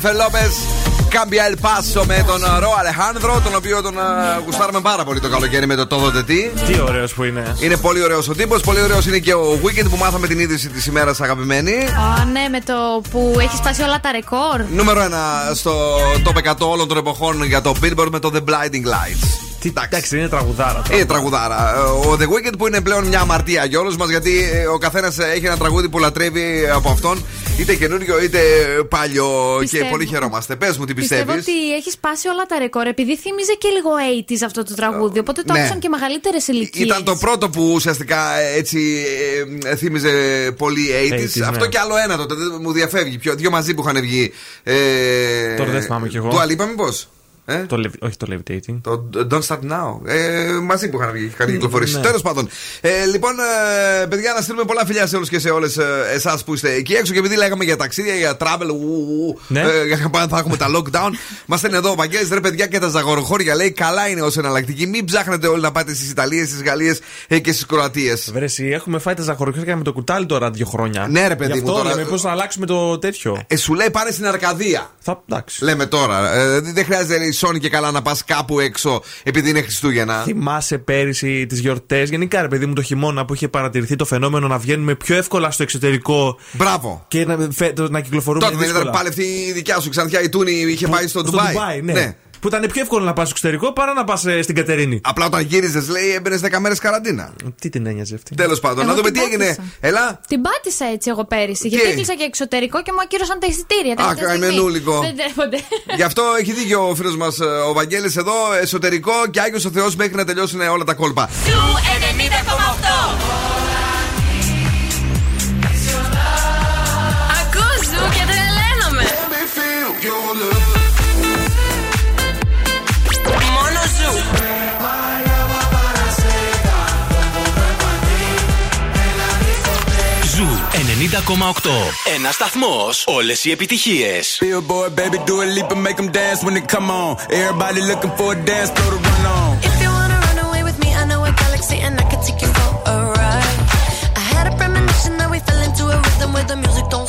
[SPEAKER 1] Τζένιφερ Λόπε, Κάμπια El Paso με τον Ρο Αλεχάνδρο, τον οποίο τον α, γουστάρουμε πάρα πολύ το καλοκαίρι με το τότε τι.
[SPEAKER 3] Τι ωραίος που είναι.
[SPEAKER 1] Είναι πολύ ωραίος ο τύπος, πολύ ωραίος είναι και ο Weekend που μάθαμε την είδηση της ημέρας, αγαπημένη.
[SPEAKER 4] Α, ναι, με το που έχει σπάσει όλα τα ρεκόρ.
[SPEAKER 1] Νούμερο 1 στο top 100 όλων των εποχών για το Billboard με το The Blinding Lights.
[SPEAKER 3] Τι, εντάξει, είναι τραγουδάρα.
[SPEAKER 1] Είναι τραγουδάρα. Ο The Weeknd που είναι πλέον μια αμαρτία για όλους μας γιατί ε, ο καθένας έχει ένα τραγούδι που λατρεύει από αυτόν, είτε καινούριο είτε παλιό. Και
[SPEAKER 4] Πιστεύω.
[SPEAKER 1] πολύ χαιρόμαστε. Πες μου τι πιστεύεις.
[SPEAKER 4] Πιστεύω ότι έχεις σπάσει όλα τα ρεκόρ επειδή θύμιζε και λίγο 80s αυτό το τραγούδι. Οπότε το
[SPEAKER 1] Ναι.
[SPEAKER 4] άκουσαν και μεγαλύτερες ηλικίες.
[SPEAKER 1] Ήταν το πρώτο που ουσιαστικά ε, έτσι ε, θύμιζε πολύ 80s.
[SPEAKER 3] 80s,
[SPEAKER 1] Αυτό
[SPEAKER 3] ναι.
[SPEAKER 1] και άλλο ένα τότε. δεν μου διαφεύγει. Ποιο, δύο μαζί που είχαν βγει. Ε,
[SPEAKER 3] Τώρα δεν θυμάμαι κι εγώ.
[SPEAKER 1] Του Αλίπα, μήπως; Ε;
[SPEAKER 3] Το, lev- όχι το levitating.
[SPEAKER 1] Το Don't Start Now. Ε, μαζί που είχαν, βγει, είχαν κυκλοφορήσει.
[SPEAKER 3] Ναι.
[SPEAKER 1] Τέλος πάντων. Ε, λοιπόν, ε, παιδιά, να στείλουμε πολλά φιλιά σε όλους και σε όλες ε, εσάς που είστε εκεί έξω. Και επειδή λέγαμε για ταξίδια, για travel, ου, ου, ου,
[SPEAKER 3] Ναι.
[SPEAKER 1] ε, για να θα έχουμε τα lockdown. Μας στέλνει εδώ ο Βαγγέλης, ρε παιδιά και τα ζαγοροχώρια λέει καλά είναι ως εναλλακτική. Μην ψάχνετε όλοι να πάτε στις Ιταλίες, στις Γαλλίες ε, και στις Κροατίες.
[SPEAKER 3] Βρέσει, έχουμε φάει τα ζαχαροκέρια με το κουτάλι τώρα δύο χρόνια.
[SPEAKER 1] Ναι, ρε παιδί
[SPEAKER 3] Γι'
[SPEAKER 1] μου,
[SPEAKER 3] αυτό
[SPEAKER 1] τώρα-
[SPEAKER 3] λέμε πώς να αλλάξουμε το τέτοιο.
[SPEAKER 1] Ε, σου λέει πάνε στην Αρκαδία.
[SPEAKER 3] Θα, εντάξει.
[SPEAKER 1] Λέμε τώρα. Ε, δεν χρειάζεται η Sony και καλά να πας κάπου έξω επειδή είναι Χριστούγεννα.
[SPEAKER 3] Θυμάσαι πέρυσι τις γιορτές. Γενικά, ρε παιδί μου, το χειμώνα που είχε παρατηρηθεί το φαινόμενο να βγαίνουμε πιο εύκολα στο εξωτερικό.
[SPEAKER 1] Μπράβο.
[SPEAKER 3] Και να, φε- το- να κυκλοφορούμε
[SPEAKER 1] Τότε δεν
[SPEAKER 3] δύσκολα.
[SPEAKER 1] ήταν πάλι αυτή η δικιά σου ξανθιά η Τούνη είχε πάει στο,
[SPEAKER 3] Στο
[SPEAKER 1] Ντουμπάι.
[SPEAKER 3] Ντουμπάι, ναι. Που ήταν πιο εύκολο να πας στο εξωτερικό παρά να πας στην Κατερίνη.
[SPEAKER 1] Απλά όταν γύριζες, λέει, έμπαινες 10 μέρες καραντίνα.
[SPEAKER 3] Τι την ένοιαζε αυτή;
[SPEAKER 1] Τέλος πάντων,
[SPEAKER 4] Εγώ
[SPEAKER 1] να δούμε
[SPEAKER 4] την
[SPEAKER 1] τι έγινε.
[SPEAKER 4] πάτησα.
[SPEAKER 1] Έλα.
[SPEAKER 4] Την πάτησα έτσι εγώ πέρυσι. Γιατί
[SPEAKER 1] Και;
[SPEAKER 4] έκλεισα και εξωτερικό και μου ακύρωσαν τα εισιτήρια.
[SPEAKER 1] Α,
[SPEAKER 4] τελευταία στιγμή.
[SPEAKER 1] καημενούλικο.
[SPEAKER 4] Δεν τρέπονται.
[SPEAKER 1] Γι' αυτό έχει δίκιο ο φίλος μας ο Βαγγέλης εδώ, εσωτερικό και άγιος ο Θεός μέχρι να τελειώσουν όλα τα κόλπα.
[SPEAKER 7] Zoo 90,8. Ακούς Zoo και τρελαίνομαι.
[SPEAKER 8] Ένα σταθμό. Όλε οι επιτυχίε.
[SPEAKER 10] Billboard, baby, do a leap and make them dance when they come on. Everybody looking for a dance floor to run on.
[SPEAKER 15] If you wanna run away with me, I know a galaxy and I can take you for a ride. I had a premonition that we fell into a rhythm where the music don't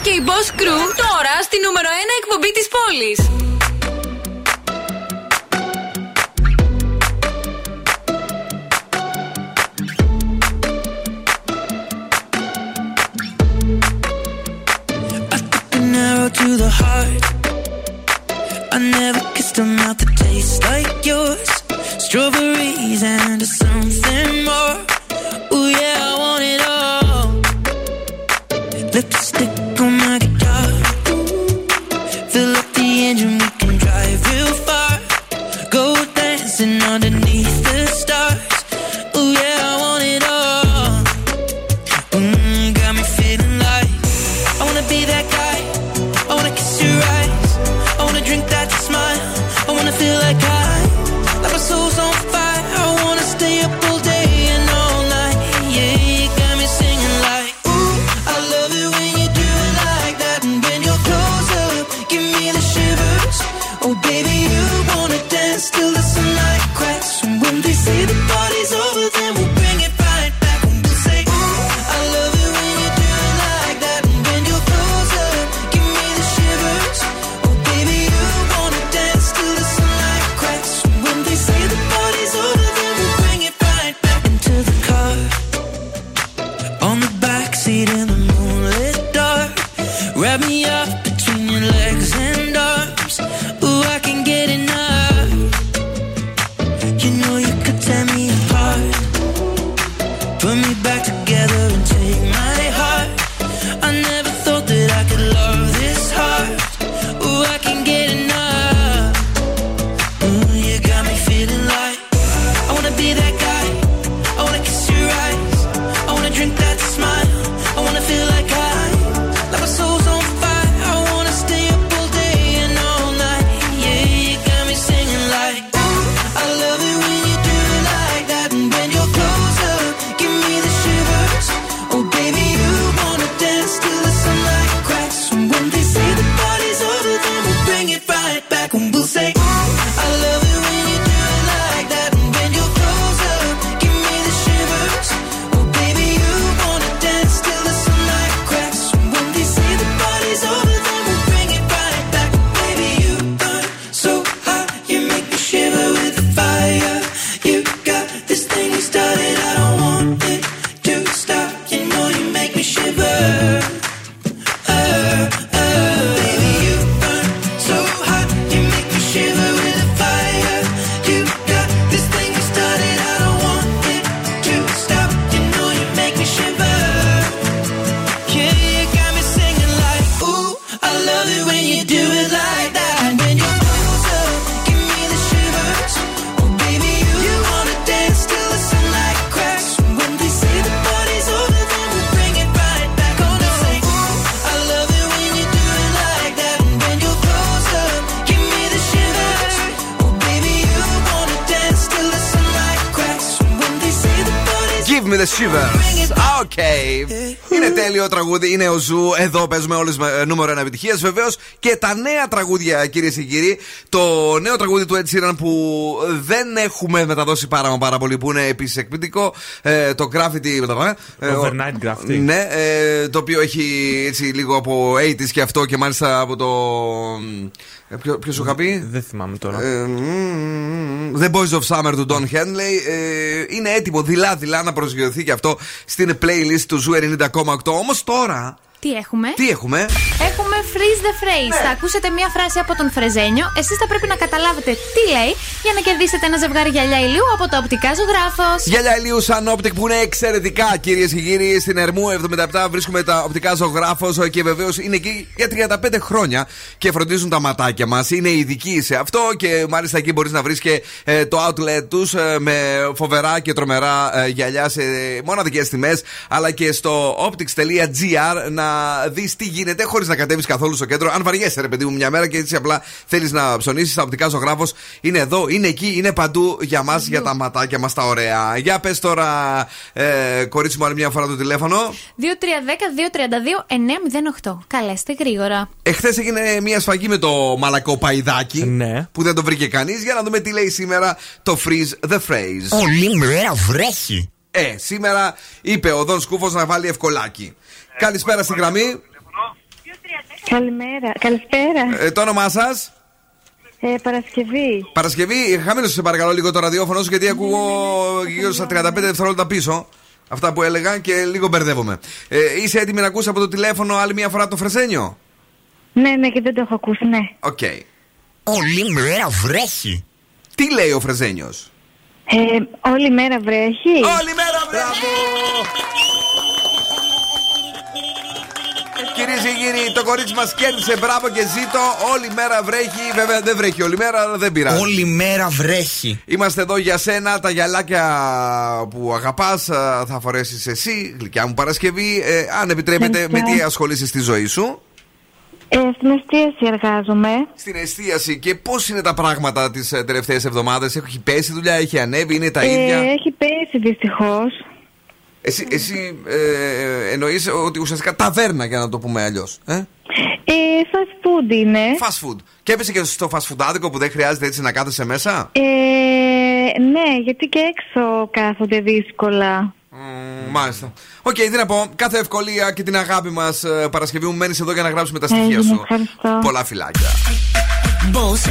[SPEAKER 7] Και η Boss Crew τώρα στη νούμερο 1 εκπομπή της πόλης.
[SPEAKER 15] see the
[SPEAKER 1] Με όλες ε, νούμερο αναπιτυχία. Βεβαίως και τα νέα τραγούδια, κυρίες και κύριοι. Το νέο τραγούδι του Ed Sheeran που δεν έχουμε μεταδώσει πάρα, πάρα πολύ, που είναι επίσης εκπληκτικό. Ε, το graffiti. Ε,
[SPEAKER 3] Overnight graffiti.
[SPEAKER 1] Ναι, ε, το οποίο έχει έτσι λίγο από 80s και αυτό και μάλιστα από το. Ε, ποιο, ποιος σου είχα πει;
[SPEAKER 3] Δεν θυμάμαι τώρα.
[SPEAKER 1] The Boys of Summer του Don Henley. είναι έτοιμο δειλά-δειλά να προσγειωθεί και αυτό στην playlist του Zoo 90,8. Όμως τώρα
[SPEAKER 4] τι έχουμε;
[SPEAKER 1] Τι έχουμε;
[SPEAKER 4] Έχουμε freeze the phrase. Θα ακούσετε μία φράση από τον Φρεζένιο. Εσείς θα πρέπει να καταλάβετε τι λέει για να κερδίσετε ένα ζευγάρι γυαλιά ηλίου από το οπτικά ζωγράφος.
[SPEAKER 1] Γυαλιά ηλίου Sun Optic που είναι εξαιρετικά, κυρίες και κύριοι. Στην Ερμού 77 βρίσκουμε τα οπτικά ζωγράφος και βεβαίως είναι εκεί για 35 χρόνια και φροντίζουν τα ματάκια μας. Είναι ειδικοί σε αυτό και μάλιστα εκεί μπορείς να βρεις και ε, το outlet τους ε, με φοβερά και τρομερά ε, γυαλιά σε μοναδικές τιμές αλλά και στο optics.gr να δεις τι γίνεται χωρίς να κατέβεις καθόλου στο κέντρο. Αν βαριέσαι, ρε παιδί μου, μια μέρα και έτσι απλά θέλεις να ψωνίσεις, τα οπτικάς ζωγράφο είναι εδώ, είναι εκεί, είναι παντού για μας, για τα ματάκια μας τα ωραία. Για πες τώρα, ε, κορίτσι μου, άλλη μια φορά το τηλέφωνο.
[SPEAKER 4] 2310-232-908. Καλέστε γρήγορα.
[SPEAKER 1] Εχθές έγινε μια σφαγή με το μαλακό παϊδάκι
[SPEAKER 3] Ναι.
[SPEAKER 1] που δεν το βρήκε κανείς. Για να δούμε τι λέει σήμερα το freeze the phrase.
[SPEAKER 16] Όλη μέρα βρέχει.
[SPEAKER 1] Ε, σήμερα είπε ο Δον Σκούφος να βάλει ευκολάκι. Καλησπέρα στη γραμμή.
[SPEAKER 17] Καλημέρα. Καλησπέρα.
[SPEAKER 1] Ε, το όνομά σας;
[SPEAKER 17] Ε, Παρασκευή.
[SPEAKER 1] Παρασκευή, χαμήλωσε σε παρακαλώ λίγο το ραδιόφωνο σου γιατί ακούω γύρω στα 35 δευτερόλεπτα πίσω. Αυτά που έλεγα και λίγο μπερδεύομαι. Ε, είσαι έτοιμη να ακούσει από το τηλέφωνο άλλη μια φορά το Φρεσένιο;
[SPEAKER 17] Ναι, ναι, και δεν το έχω ακούσει, ναι.
[SPEAKER 1] Οκ.
[SPEAKER 16] Όλη μέρα βρέχει.
[SPEAKER 1] Τι λέει ο Φρεζένιο.
[SPEAKER 17] Ε, όλη μέρα βρέχει.
[SPEAKER 1] Όλη μέρα βρέχει. Κυρίες και κύριοι, το κορίτσι μας κέρδισε. Μπράβο και ζήτω. Όλη μέρα βρέχει. Βέβαια δεν βρέχει όλη μέρα, αλλά δεν πειράζει.
[SPEAKER 16] Όλη μέρα βρέχει.
[SPEAKER 1] Είμαστε εδώ για σένα. Τα γυαλάκια που αγαπάς θα φορέσεις εσύ, γλυκιά μου Παρασκευή. Ε, αν επιτρέπετε, με
[SPEAKER 17] Ευχαριστώ.
[SPEAKER 1] τι ασχολείσαι στη ζωή σου;
[SPEAKER 17] Ε, στην εστίαση εργάζομαι.
[SPEAKER 1] Στην εστίαση και πώς είναι τα πράγματα τις τελευταίες εβδομάδες; Έχει πέσει η δουλειά, έχει ανέβει, είναι τα
[SPEAKER 17] Ε,
[SPEAKER 1] ίδια;
[SPEAKER 17] έχει πέσει δυστυχώς.
[SPEAKER 1] Εσύ, εσύ ε, εννοείς ότι ουσιαστικά ταβέρνα, για να το πούμε αλλιώς. Ε;
[SPEAKER 17] Ε, fast food είναι.
[SPEAKER 1] Fast food. Και έπεσε και στο fast food άδικο που δεν χρειάζεται έτσι να κάθεσαι μέσα;
[SPEAKER 17] Ε, ναι, γιατί και έξω κάθονται δύσκολα.
[SPEAKER 1] Μ, Μάλιστα. Οκ, τι να πω. Κάθε ευκολία και την αγάπη μας Παρασκευή μου μένεις εδώ για να γράψουμε τα στοιχεία
[SPEAKER 17] Έγινε,
[SPEAKER 1] σου.
[SPEAKER 17] ευχαριστώ.
[SPEAKER 1] Πολλά φιλάκια.
[SPEAKER 18] Boss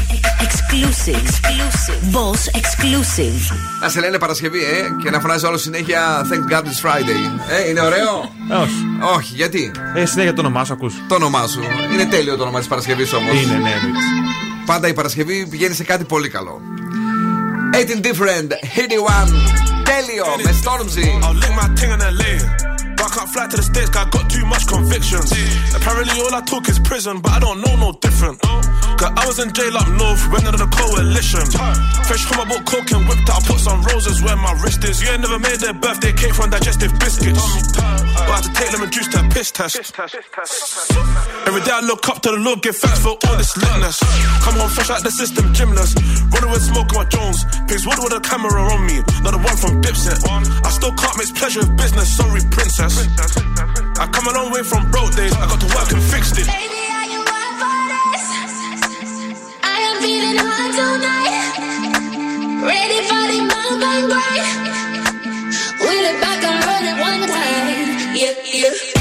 [SPEAKER 18] exclusive. exclusive. Boss exclusive.
[SPEAKER 1] Να σε λένε Παρασκευή, ε, και να φωνάζει όλο συνέχεια Thank God it's Friday. Ε, είναι ωραίο;
[SPEAKER 3] Όχι.
[SPEAKER 1] Όχι, γιατί;
[SPEAKER 3] Ε, συνέχεια το όνομά σου ακούς.
[SPEAKER 1] Το όνομά σου. Είναι τέλειο το όνομα της Παρασκευής όμως.
[SPEAKER 3] Είναι, ναι, εννοείται.
[SPEAKER 1] Πάντα η Παρασκευή πηγαίνει σε κάτι πολύ καλό. 18 different, hit it one. Τέλειο, με Stormzy.
[SPEAKER 19] But I can't fly to the States, 'cause I got too much convictions. Apparently, all I took is prison, but I don't know no different. Cause I was in jail up north, went under the coalition. Fresh from my book, coke and whipped out, put some roses where my wrist is. You ain't never made their birthday cake from digestive biscuits. But I had to take them and juice to piss test. Every day I look up to the Lord, give thanks for all this litness. Come home fresh out the system, gymless. Running with smoke on my Jones. Pigs wood with a camera on me, not the one from Dipset. I still can't mix pleasure with business, sorry, princess. I come a long way from broke days, I got to work and fixed it.
[SPEAKER 9] I am feeling hot tonight. Ready for the mountain break. Wheel it back and run it one time. Yeah, yeah.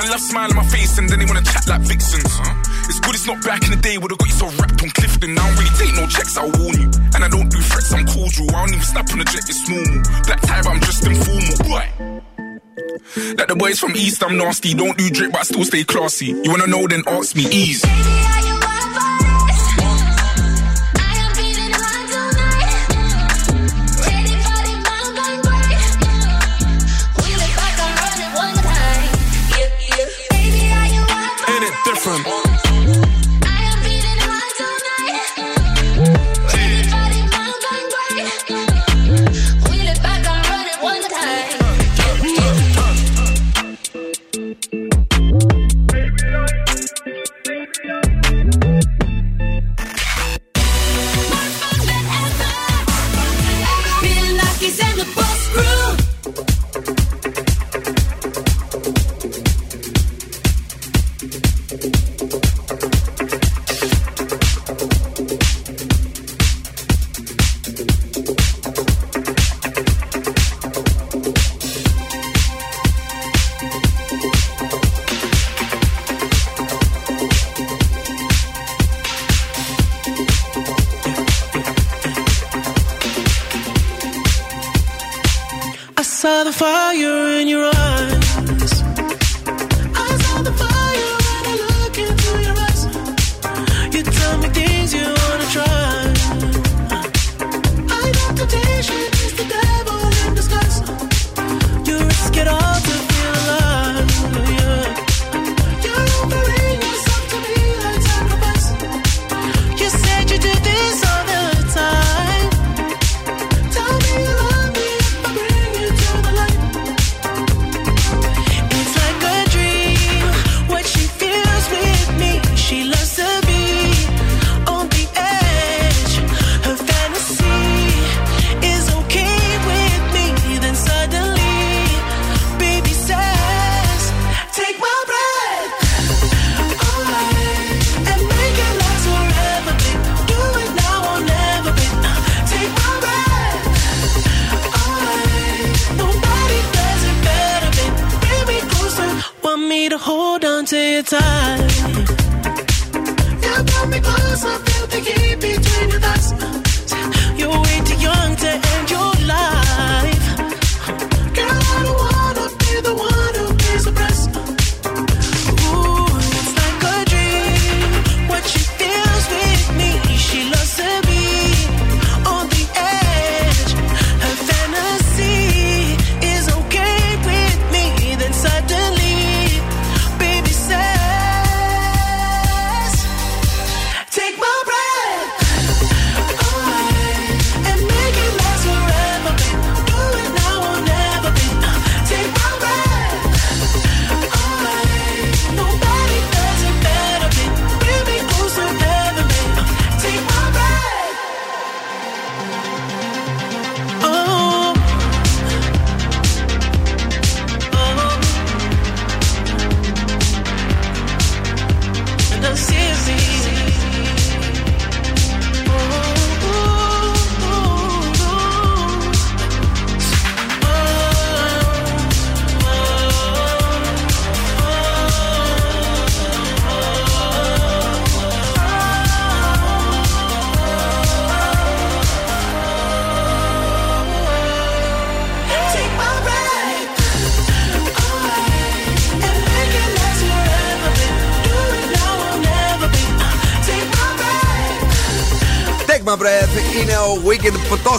[SPEAKER 12] Man love smile on my face and then they wanna chat like vixens. It's good it's not back in the day where they got you so wrapped on Clifton. I don't really take no checks, I'll warn you. And I don't do threats, I'm cordial. I don't even snap on the jet, it's normal. Black tie, but I'm just informal. Boy. Like the boys from East, I'm nasty. Don't do drip, but I still stay classy. You wanna know, then ask me, ease.
[SPEAKER 9] Baby,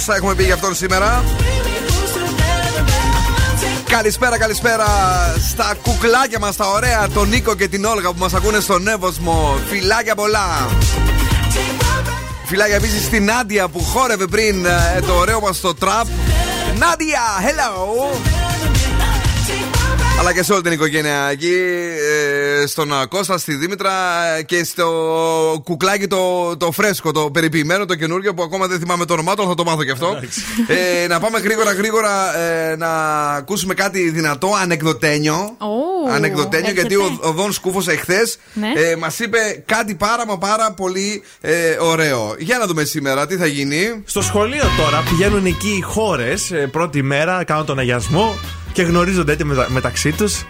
[SPEAKER 1] τόσα έχουμε πει για αυτόν σήμερα; Καλησπέρα, καλησπέρα στα κουκλάκια μας τα ωραία, τον Νίκο και την Όλγα που μας ακούνε στον Εύωσμο. Φιλάκια πολλά. Φιλάκια επίσης στην Νάντια που χόρευε πριν ε, το ωραίο μας το τραπ. Νάντια, hello! Αλλά και σε όλη την οικογένεια εκεί, ε, στον ε, Κώστα, στη Δήμητρα ε, και στο κουκλάκι το, το φρέσκο, το περιποιημένο, το καινούργιο που ακόμα δεν θυμάμαι το όνομά του, θα το μάθω κι αυτό. ε, να πάμε γρήγορα γρήγορα ε, να ακούσουμε κάτι δυνατό, ανεκδοτένιο.
[SPEAKER 4] Ω,
[SPEAKER 1] ανεκδοτένιο,
[SPEAKER 4] έρχεται.
[SPEAKER 1] γιατί ο, ο Δον Σκούφο εχθές
[SPEAKER 4] Ναι.
[SPEAKER 1] ε, μας είπε κάτι πάρα μα πάρα πολύ ε, ωραίο. Για να δούμε σήμερα τι θα γίνει.
[SPEAKER 3] Στο σχολείο τώρα πηγαίνουν εκεί οι χώρες πρώτη μέρα, κάνουν τον αγιασμό και γνωρίζονται έτσι μετα- μεταξύ τους.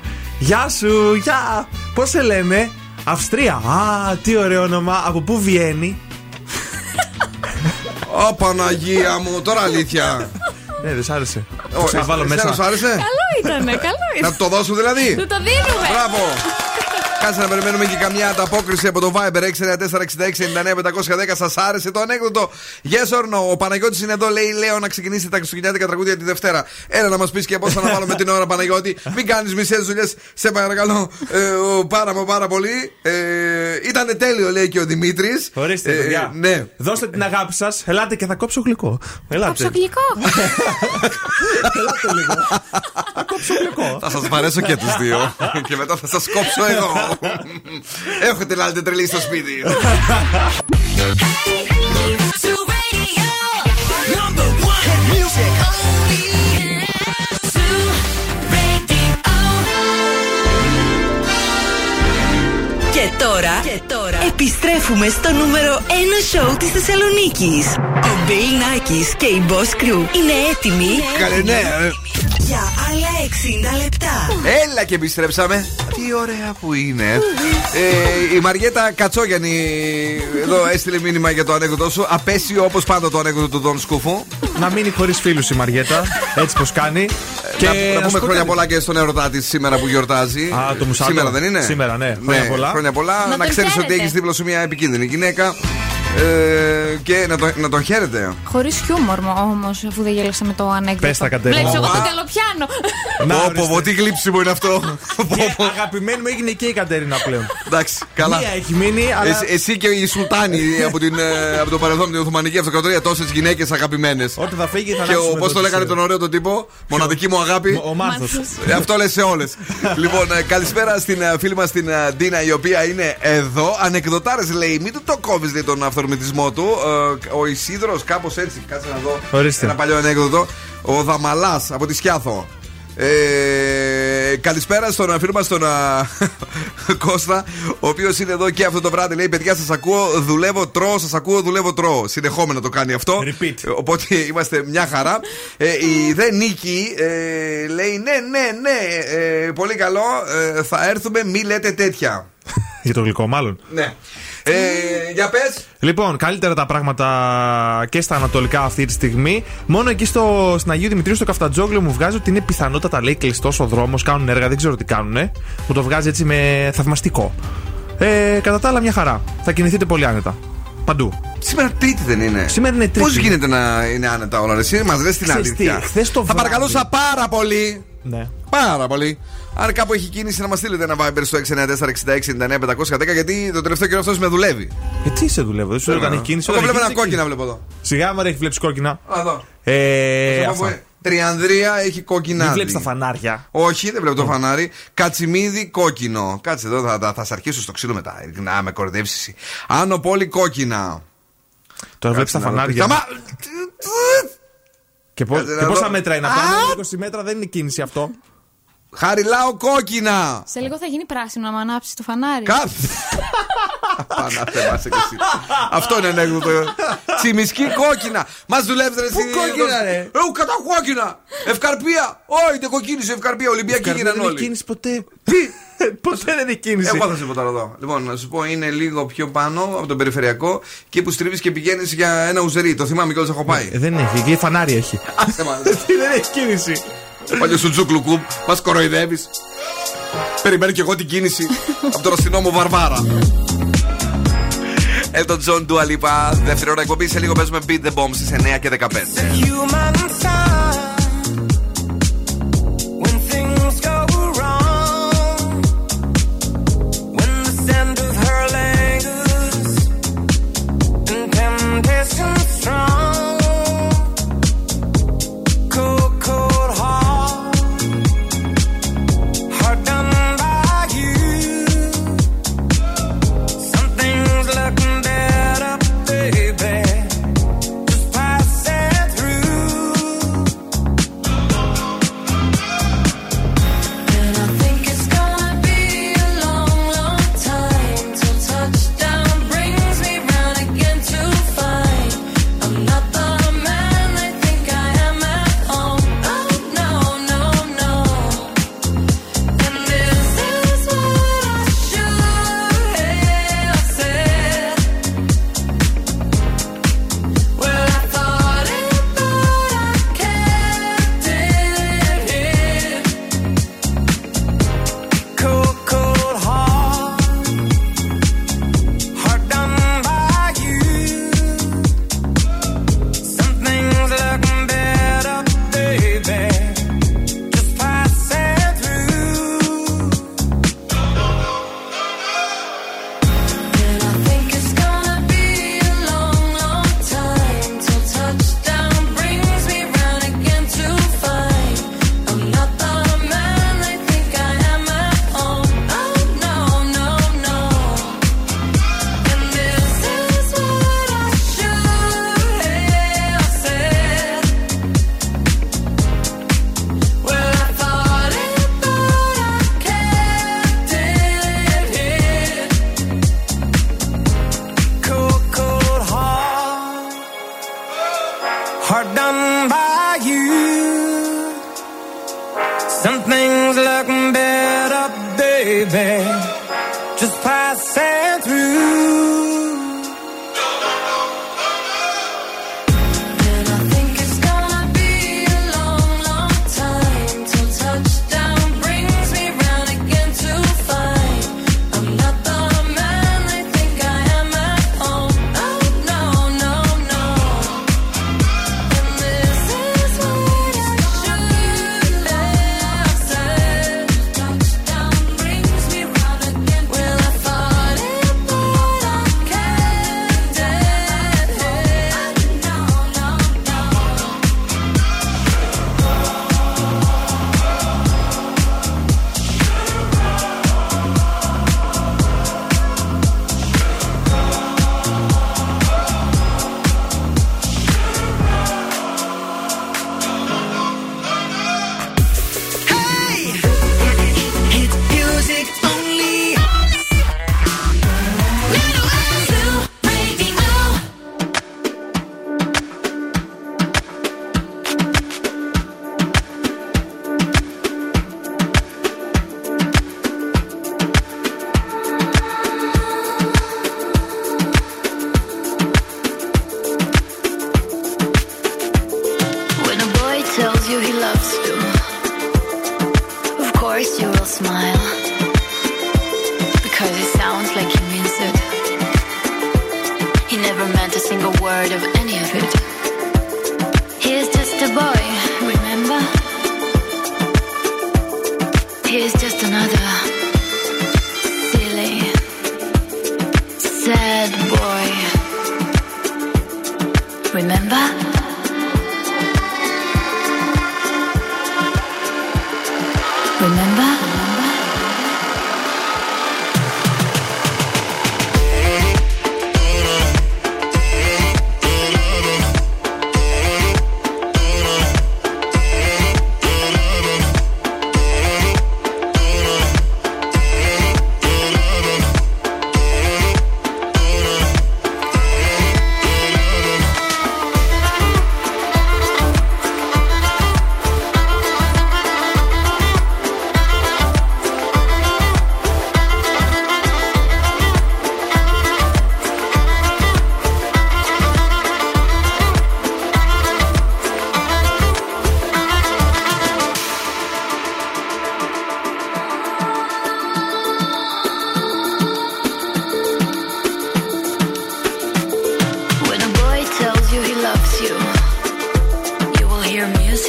[SPEAKER 3] Γεια σου, γεια! Πώς σε λένε, Αυστρία. Α, τι ωραίο όνομα. Από πού βγαίνει;
[SPEAKER 1] Ω Παναγία μου, τώρα αλήθεια.
[SPEAKER 3] Ναι, δεν σ' άρεσε.
[SPEAKER 1] Ω,
[SPEAKER 3] Το ξαναβάλω
[SPEAKER 1] εσένα
[SPEAKER 3] μέσα.
[SPEAKER 1] σου άρεσε;
[SPEAKER 4] Καλό ήτανε, καλό
[SPEAKER 1] Να
[SPEAKER 4] ήτανε.
[SPEAKER 1] του το δώσω δηλαδή.
[SPEAKER 4] Του το δίνουμε.
[SPEAKER 1] Μπράβο. Κάτσε να περιμένουμε και καμιά ανταπόκριση από το Viber 694-6699-510. Σας άρεσε το ανέκδοτο; Yes or no; Ο Παναγιώτης είναι εδώ, λέει: Λέω να ξεκινήσει τα Χριστουγεννιάτικα τραγούδια τη Δευτέρα. Έλα να μας πεις και πώς θα να βάλουμε την ώρα, Παναγιώτη. Μην κάνεις μισές δουλειές, σε παρακαλώ ε, ο, πάρα μα πάρα πολύ. Ε, ήταν τέλειο, λέει και ο Δημήτρης.
[SPEAKER 3] Ορίστε, παιδιά.
[SPEAKER 1] ναι.
[SPEAKER 3] Δώστε την αγάπη σας. Ελάτε και θα κόψω γλυκό. Ελάτε.
[SPEAKER 4] Κόψω γλυκό.
[SPEAKER 3] Ελάτε λίγο. Θα κόψω γλυκό.
[SPEAKER 1] Θα σας παρέσω και τους δύο. και μετά θα σας κόψω εγώ. Έχετε λάλτε τρελή στο σπίτι.
[SPEAKER 2] Και τώρα, και τώρα επιστρέφουμε στο νούμερο 1 σοου της Θεσσαλονίκης. Ο Μπέιλ Νάκης και η Boss Crew είναι έτοιμοι;
[SPEAKER 1] Καλέ, ναι. ε.
[SPEAKER 2] για άλλα 60 λεπτά.
[SPEAKER 1] Έλα και επιστρέψαμε. Τι ωραία που είναι. Ε, η Μαριέτα Κατσόγιανη εδώ έστειλε μήνυμα για το ανέκδοτό σου. Απέσιο όπως πάντα το ανέκδοτο του Δον Σκούφου.
[SPEAKER 3] Να μείνει χωρίς φίλους η Μαριέτα. Έτσι πως κάνει. Και
[SPEAKER 1] να,
[SPEAKER 3] να
[SPEAKER 1] να
[SPEAKER 3] σου
[SPEAKER 1] πούμε
[SPEAKER 3] πω
[SPEAKER 1] χρόνια
[SPEAKER 3] κάτι.
[SPEAKER 1] πολλά και στον ερωτά της σήμερα που γιορτάζει.
[SPEAKER 3] Α, το Μουσάτο.
[SPEAKER 1] Σήμερα δεν είναι;
[SPEAKER 3] Σήμερα, ναι. Χρόνια πολλά.
[SPEAKER 1] Χρόνια πολλά.
[SPEAKER 4] Να
[SPEAKER 1] Να,
[SPEAKER 4] τον
[SPEAKER 1] ξέρεις ότι
[SPEAKER 4] χαίρετε.
[SPEAKER 1] έχει δίπλα σου μια επικίνδυνη γυναίκα. Ε, και να, το, να τον χαίρετε.
[SPEAKER 4] Χωρίς χιούμορ όμως, αφού δεν γέλασα με το ανέκδοτο.
[SPEAKER 3] Πες τα, Κατερίνα.
[SPEAKER 4] Βλέπεις, εγώ
[SPEAKER 1] Α.
[SPEAKER 4] τον καλοπιάνω.
[SPEAKER 3] Να,
[SPEAKER 1] Πω, πω, πω, τι γλύψιμο είναι αυτό.
[SPEAKER 3] Και αγαπημένη μου έγινε και η Κατερίνα πλέον.
[SPEAKER 1] Εντάξει, καλά.
[SPEAKER 3] Μία έχει μείνει, αλλά.
[SPEAKER 1] Εσύ, εσύ και η Σουλτάνη από, την, ε, από το παρελθόν, την Οθωμανική Αυτοκρατορία, τόσες γυναίκες αγαπημένες.
[SPEAKER 3] Όταν θα φύγει θα
[SPEAKER 1] Και
[SPEAKER 3] αλλάξουμε
[SPEAKER 1] πώς το
[SPEAKER 3] τις,
[SPEAKER 1] λέγανε
[SPEAKER 3] ε,
[SPEAKER 1] τον ωραίο τον τύπο, μοναδική μου αγάπη.
[SPEAKER 3] Ο Μάνθος.
[SPEAKER 1] Ε, Αυτό λες σε όλες. λοιπόν, ε, καλησπέρα στην ε, φίλη μας την ε, Ντίνα, η οποία είναι εδώ. Ανεκδοτάρες λέει, μην του το κόβεις λέει, τον αυθορμητισμό του. Ε, ο Ισίδρος, κάπως έτσι, κάτσε να δω.
[SPEAKER 3] Ορίστε.
[SPEAKER 1] Ένα παλιό ανέκδοτο. Ο Δαμαλάς από τη Σκιάθο. Ε, καλησπέρα στον φίλο μας τον α, Κώστα, ο οποίος είναι εδώ και αυτό το βράδυ. Λέει: Παιδιά, σας ακούω, δουλεύω, τρώω, σας ακούω, δουλεύω, τρώω. Συνεχόμενο το κάνει αυτό.
[SPEAKER 3] Repeat.
[SPEAKER 1] Ε, Οπότε είμαστε μια χαρά. Ε, η Δε Νίκη ε, λέει: Ναι, ναι, ναι, ε, πολύ καλό. ε, θα έρθουμε, μη λέτε τέτοια.
[SPEAKER 3] Για το γλυκό, μάλλον.
[SPEAKER 1] Ναι. Ε, για πες.
[SPEAKER 3] Λοιπόν, καλύτερα τα πράγματα και στα ανατολικά αυτή τη στιγμή. Μόνο εκεί στο, στην Αγίου Δημητρίου, στο Καφτατζόγλιο, μου βγάζει ότι είναι πιθανότατα λέει κλειστός ο δρόμος. Κάνουν έργα, δεν ξέρω τι κάνουν. Μου το βγάζει έτσι με θαυμαστικό. Ε, κατά τα άλλα, μια χαρά. Θα κινηθείτε πολύ άνετα. Παντού.
[SPEAKER 1] Σήμερα Τρίτη δεν είναι.
[SPEAKER 3] Σήμερα είναι Τρίτη.
[SPEAKER 1] Πώς γίνεται να είναι άνετα όλα, ρε, εσύ μας λες την
[SPEAKER 3] Ξέρεις τι,
[SPEAKER 1] αλήθεια.
[SPEAKER 3] χθες το
[SPEAKER 1] Θα
[SPEAKER 3] βράδυ-
[SPEAKER 1] παρακαλούσα πάρα πολύ.
[SPEAKER 3] Ναι.
[SPEAKER 1] Πάρα πολύ. Αν κάπου έχει κίνηση να μας στείλετε ένα Viber στο 694-6699-510 γιατί το τελευταίο καιρό αυτός με δουλεύει.
[SPEAKER 3] Ε, τι σε δουλεύω, δεν σου λέω όταν έχει κίνηση.
[SPEAKER 1] Εγώ
[SPEAKER 3] όταν
[SPEAKER 1] βλέπω
[SPEAKER 3] έχει
[SPEAKER 1] ένα
[SPEAKER 3] κίνηση,
[SPEAKER 1] κόκκινα,
[SPEAKER 3] εκεί.
[SPEAKER 1] βλέπω εδώ.
[SPEAKER 3] Σιγά μου έχει βλέπει κόκκινα.
[SPEAKER 1] Α, εδώ.
[SPEAKER 3] Ε,
[SPEAKER 1] Θα
[SPEAKER 3] αυτά.
[SPEAKER 1] πούμε, Τριανδρία έχει κόκκινα.
[SPEAKER 3] Μην βλέπεις τα φανάρια.
[SPEAKER 1] Όχι, δεν βλέπω το φανάρι. Κατσιμίδι κόκκινο. Κάτσε εδώ, θα, θα, θα σε αρχίσω στο ξύλο μετά. Να με κορδεύσει. εσύ. Άνω πόλη κόκκινα.
[SPEAKER 3] Τώρα βλέπεις τα
[SPEAKER 1] να δω.
[SPEAKER 3] φανάρια.
[SPEAKER 1] Σταμά-
[SPEAKER 3] Και, πώ-
[SPEAKER 1] Κάτσε να
[SPEAKER 3] και πόσα
[SPEAKER 1] δω.
[SPEAKER 3] μέτρα είναι
[SPEAKER 1] Α!
[SPEAKER 3] αυτά. Αν είναι 20 μέτρα δεν είναι κίνηση αυτό.
[SPEAKER 1] Χαριλάω κόκκινα.
[SPEAKER 4] Σε λίγο θα γίνει πράσινο να με ανάψεις το φανάρι.
[SPEAKER 1] Κάθε. Παναθέμασε κι εσύ. Αυτό είναι ανέκδοτο. Τσιμισκή κόκκινα. Μας δουλεύει ρε
[SPEAKER 3] Πού
[SPEAKER 1] εσύ,
[SPEAKER 3] κόκκινα,
[SPEAKER 1] εδώ-
[SPEAKER 3] ρε;
[SPEAKER 1] Ε, κατά κόκκινα. Ευκαρπία. Όχι, δεν κοκκίνησε ευκαρπία. Ολυμπιακή
[SPEAKER 3] Καρδιά
[SPEAKER 1] γίνανε
[SPEAKER 3] δεν είναι
[SPEAKER 1] όλοι.
[SPEAKER 3] κίνηση ποτέ.
[SPEAKER 1] Τι;
[SPEAKER 3] Ποτέ δεν είναι κίνηση.
[SPEAKER 1] Εγώ θα σε πω τώρα εδώ. Λοιπόν, να σου πω, είναι λίγο πιο πάνω από τον περιφερειακό και που στρίβεις και πηγαίνεις για ένα ουζερί. Το θυμάμαι κιόλας έχω πάει.
[SPEAKER 3] Ε, δεν έχει, εκεί φανάρι έχει.
[SPEAKER 1] Άσε μα.
[SPEAKER 3] Τι δεν έχει κίνηση.
[SPEAKER 1] Παλιό σου τζούκλου κουμπ, μας κοροϊδεύεις. Περιμένω κι εγώ την κίνηση από τον αστυνόμο Βαρβάρα. Elton John Dua Lipa, δεύτερη ώρα εκπομπής. Σε λίγο παίζουμε Beat the Bomb στις 9 και 15.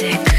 [SPEAKER 5] Music.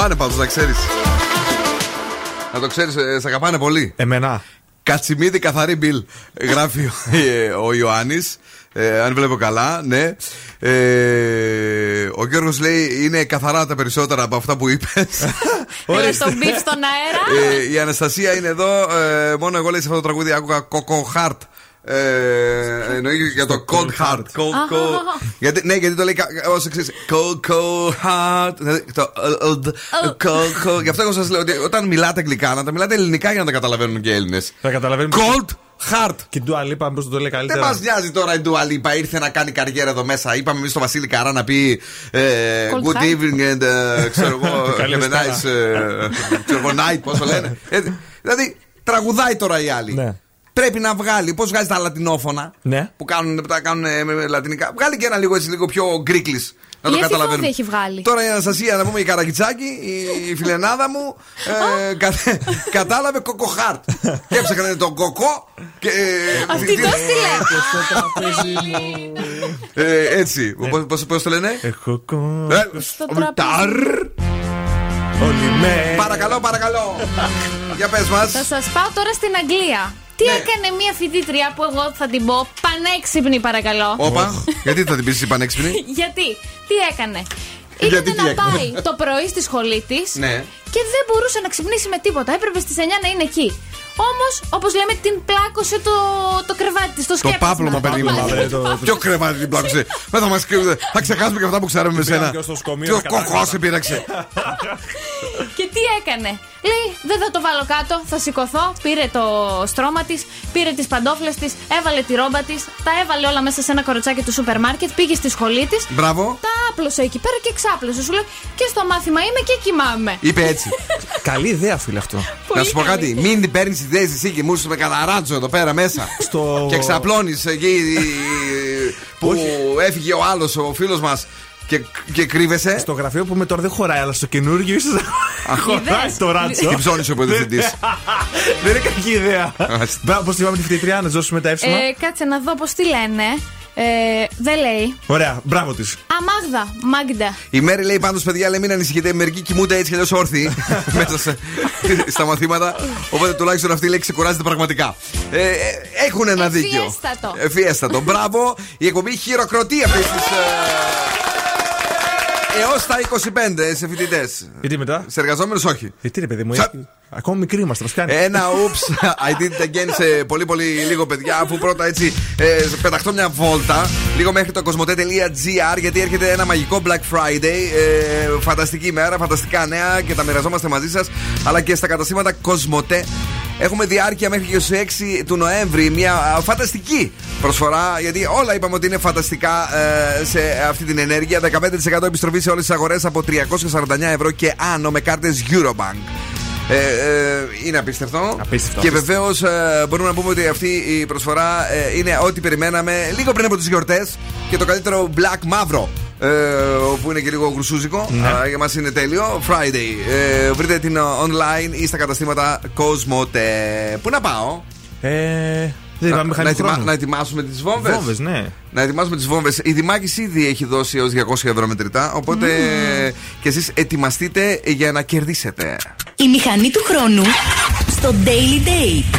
[SPEAKER 1] Αγαπάνε πάντως, να ξέρεις. Να το ξέρεις, σ' αγαπάνε πολύ.
[SPEAKER 3] Εμένα.
[SPEAKER 1] Κατσιμίδη καθαρή μπιλ. Γράφει ο, ε, ο Ιωάννης. Ε, αν βλέπω καλά, ναι. Ε, ο Γιώργος λέει είναι καθαρά τα περισσότερα από αυτά που είπες.
[SPEAKER 4] Έλα στον μπιφ στον αέρα.
[SPEAKER 1] ε, η Αναστασία είναι εδώ. Ε, μόνο εγώ λέει σε αυτό το τραγούδι άκουγα Coco Heart. Ε, εννοεί για το Cold Heart. Cold, cold. γιατί, ναι, γιατί το λέει όσο εξή. Cold, cold heart. Δηλαδή, το, ε, ε, cold, cold. Γι' αυτό εγώ σας λέω ότι όταν μιλάτε αγγλικά, να τα μιλάτε ελληνικά για να τα καταλαβαίνουν και οι Έλληνες.
[SPEAKER 3] Θα καταλαβαίνουμε.
[SPEAKER 1] Cold heart.
[SPEAKER 3] Και η Dua Lipa, πώ το λέει
[SPEAKER 1] Δεν
[SPEAKER 3] καλύτερα.
[SPEAKER 1] μας νοιάζει τώρα η Dua Lipa. Ήρθε να κάνει καριέρα εδώ μέσα. Είπαμε εμείς στο Βασίλη Καρά να πει ε,
[SPEAKER 3] Cold
[SPEAKER 1] Good
[SPEAKER 3] heart.
[SPEAKER 1] evening and ε, ξέρω εγώ. Have a
[SPEAKER 3] Καλησπέρα.
[SPEAKER 1] nice ε, ξέρω εγώ, night, πώς το λένε. Ε, Δηλαδή τραγουδάει τώρα η άλλη.
[SPEAKER 3] Ναι.
[SPEAKER 1] Πρέπει να βγάλει. Πώς βγάζει τα λατινόφωνα
[SPEAKER 3] Ναι.
[SPEAKER 1] που κάνουν, που τα κάνουν ε, με, με λατινικά. Βγάλει και ένα λίγο έτσι λίγο πιο γκρίκλι. Να το
[SPEAKER 4] Η Εφη
[SPEAKER 1] καταλαβαίνουμε.
[SPEAKER 4] Φόβη έχει βγάλει.
[SPEAKER 1] Τώρα η Αναστασία, να πούμε η Καρακιτσάκη, η, η φιλενάδα μου, ε, κα- κατάλαβε κοκοχάρτ. και έψαχνε τον κοκό. Και, ε,
[SPEAKER 4] Αυτή
[SPEAKER 1] τι-
[SPEAKER 4] το στείλε.
[SPEAKER 1] ε, έτσι. Πώς, πώς, πώς το λένε;
[SPEAKER 3] Έχω κο...
[SPEAKER 1] Ε,
[SPEAKER 4] Στο
[SPEAKER 1] Ταρ.
[SPEAKER 3] Όλη μέρα.
[SPEAKER 1] Παρακαλώ, παρακαλώ. Για πες μας.
[SPEAKER 4] Θα σας πάω τώρα στην Αγγλία. Τι
[SPEAKER 1] Ναι.
[SPEAKER 4] έκανε μια φοιτήτρια που εγώ θα την πω πανέξυπνη, παρακαλώ.
[SPEAKER 1] Όπα. Γιατί θα την πεις εσύ πανέξυπνη;
[SPEAKER 4] Γιατί, τι έκανε;
[SPEAKER 1] Γιατί
[SPEAKER 4] Ήθελε
[SPEAKER 1] τι
[SPEAKER 4] να
[SPEAKER 1] έκανε;
[SPEAKER 4] πάει το πρωί στη σχολή της
[SPEAKER 1] Ναι.
[SPEAKER 4] και δεν μπορούσε να ξυπνήσει με τίποτα. Έπρεπε στις 9 να είναι εκεί. Όμως, όπως λέμε, την πλάκωσε το, το κρεβάτι της, το
[SPEAKER 1] Το
[SPEAKER 4] σκέπασμα.
[SPEAKER 1] πάπλωμα, παιδί μου.
[SPEAKER 3] Μαύρε, το-
[SPEAKER 1] Ποιο κρεβάτι την πλάκωσε; Δεν θα μας Θα ξεχάσουμε και αυτά που ξέραμε με σένα.
[SPEAKER 3] και ως το σκομείο,
[SPEAKER 1] Ποιος
[SPEAKER 3] τα κατάματα.
[SPEAKER 1] κοκό σε πείραξε.
[SPEAKER 4] Και τι έκανε; Λέει, δεν θα το βάλω κάτω, θα σηκωθώ. Πήρε το στρώμα της, πήρε τις παντόφλες της, έβαλε τη ρόμπα της, τα έβαλε όλα μέσα σε ένα κοροτσάκι του σούπερ μάρκετ, πήγε στη σχολή της.
[SPEAKER 1] Μπράβο.
[SPEAKER 4] Τα άπλωσε εκεί πέρα και ξάπλωσε. Σου λέει και στο μάθημα είμαι και κοιμάμαι.
[SPEAKER 1] Είπε έτσι.
[SPEAKER 3] Καλή ιδέα, φίλε αυτό.
[SPEAKER 1] Να σου πω κάτι, μην την παίρνεις ιδέε εσύ και μου είσαι με καταράτζο εδώ πέρα μέσα.
[SPEAKER 3] Στο-
[SPEAKER 1] Και ξαπλώνεις εκεί που έφυγε ο άλλος, ο φίλος μας. Και, και κρύβεσαι.
[SPEAKER 3] Στο γραφείο που με τώρα δεν χωράει, αλλά στο καινούργιο ίσω να χωράει το ράτσο.
[SPEAKER 1] Τι ψώνεις ο υποδιευθυντή.
[SPEAKER 3] Δεν είναι κακή ιδέα. Μπράβο, πώ είπαμε τη φοιτητριά, να δώσουμε τα εύσημα.
[SPEAKER 4] Ε, κάτσε να δω πώς τη λένε. Ε, δεν λέει.
[SPEAKER 3] Ωραία, μπράβο της.
[SPEAKER 4] Αμάγδα, Μάγδα.
[SPEAKER 1] Η Μέρη λέει πάντως, παιδιά, λέει μην ανησυχείτε. Μερικοί κοιμούνται έτσι κι αλλιώς όρθιοι μέσα σε, στα μαθήματα. Οπότε τουλάχιστον αυτή λέει ξεκουράζεται πραγματικά. Ε, ε, έχουν ένα δίκιο.
[SPEAKER 4] Εφιέστατο.
[SPEAKER 1] Εφιέστατο. Μπράβο. Η εκπομπή χειροκροτεί αυτή τη. Έως τα 25 σε φοιτητές.
[SPEAKER 3] Γιατί μετά;
[SPEAKER 1] Σε εργαζόμενους όχι.
[SPEAKER 3] Γιατί ρε παιδί μου, έχει- ακόμα μικροί είμαστε, μας κάνει.
[SPEAKER 1] Ένα oops, I did it again σε πολύ πολύ λίγο παιδιά. Αφού πρώτα έτσι ε, πεταχτώ μια βόλτα λίγο μέχρι το κοσμοτέ.gr γιατί έρχεται ένα μαγικό Black Friday. Ε, φανταστική ημέρα, φανταστικά νέα και τα μοιραζόμαστε μαζί σας. Αλλά και στα καταστήματα Κοσμοτέ. Έχουμε διάρκεια μέχρι και στις 6 του Νοέμβρη. Μια α, φανταστική προσφορά. Γιατί όλα είπαμε ότι είναι φανταστικά ε, σε αυτή την ενέργεια. 15% επιστροφή σε όλες τις αγορές από 349 ευρώ και άνω με κάρτες Eurobank. Ε, ε, είναι απίστευτο.
[SPEAKER 3] Απίστευτο,
[SPEAKER 1] Και
[SPEAKER 3] απίστευτο.
[SPEAKER 1] βεβαίως ε, μπορούμε να πούμε ότι αυτή η προσφορά ε, είναι ό,τι περιμέναμε λίγο πριν από τις γιορτές και το καλύτερο black μαύρο. Ε, που είναι και λίγο γρουσούζικο.
[SPEAKER 3] Ναι.
[SPEAKER 1] Α, για μας είναι τέλειο. Friday. Ε, βρείτε την ε, online ή στα καταστήματα Cosmote. Πού να πάω,
[SPEAKER 3] Ε, δεν είπαμε
[SPEAKER 1] να,
[SPEAKER 3] μηχανή
[SPEAKER 1] ετοιμα-
[SPEAKER 3] χρόνου.
[SPEAKER 1] να ετοιμάσουμε τις βόμβες;
[SPEAKER 3] Βόμβες, ναι.
[SPEAKER 1] Να ετοιμάσουμε τις βόμβες. Η Δημάκης ήδη έχει δώσει έως 200 ευρώ μετρητά. Οπότε και εσείς ετοιμαστείτε για να κερδίσετε.
[SPEAKER 18] Η μηχανή του χρόνου στο Daily Date.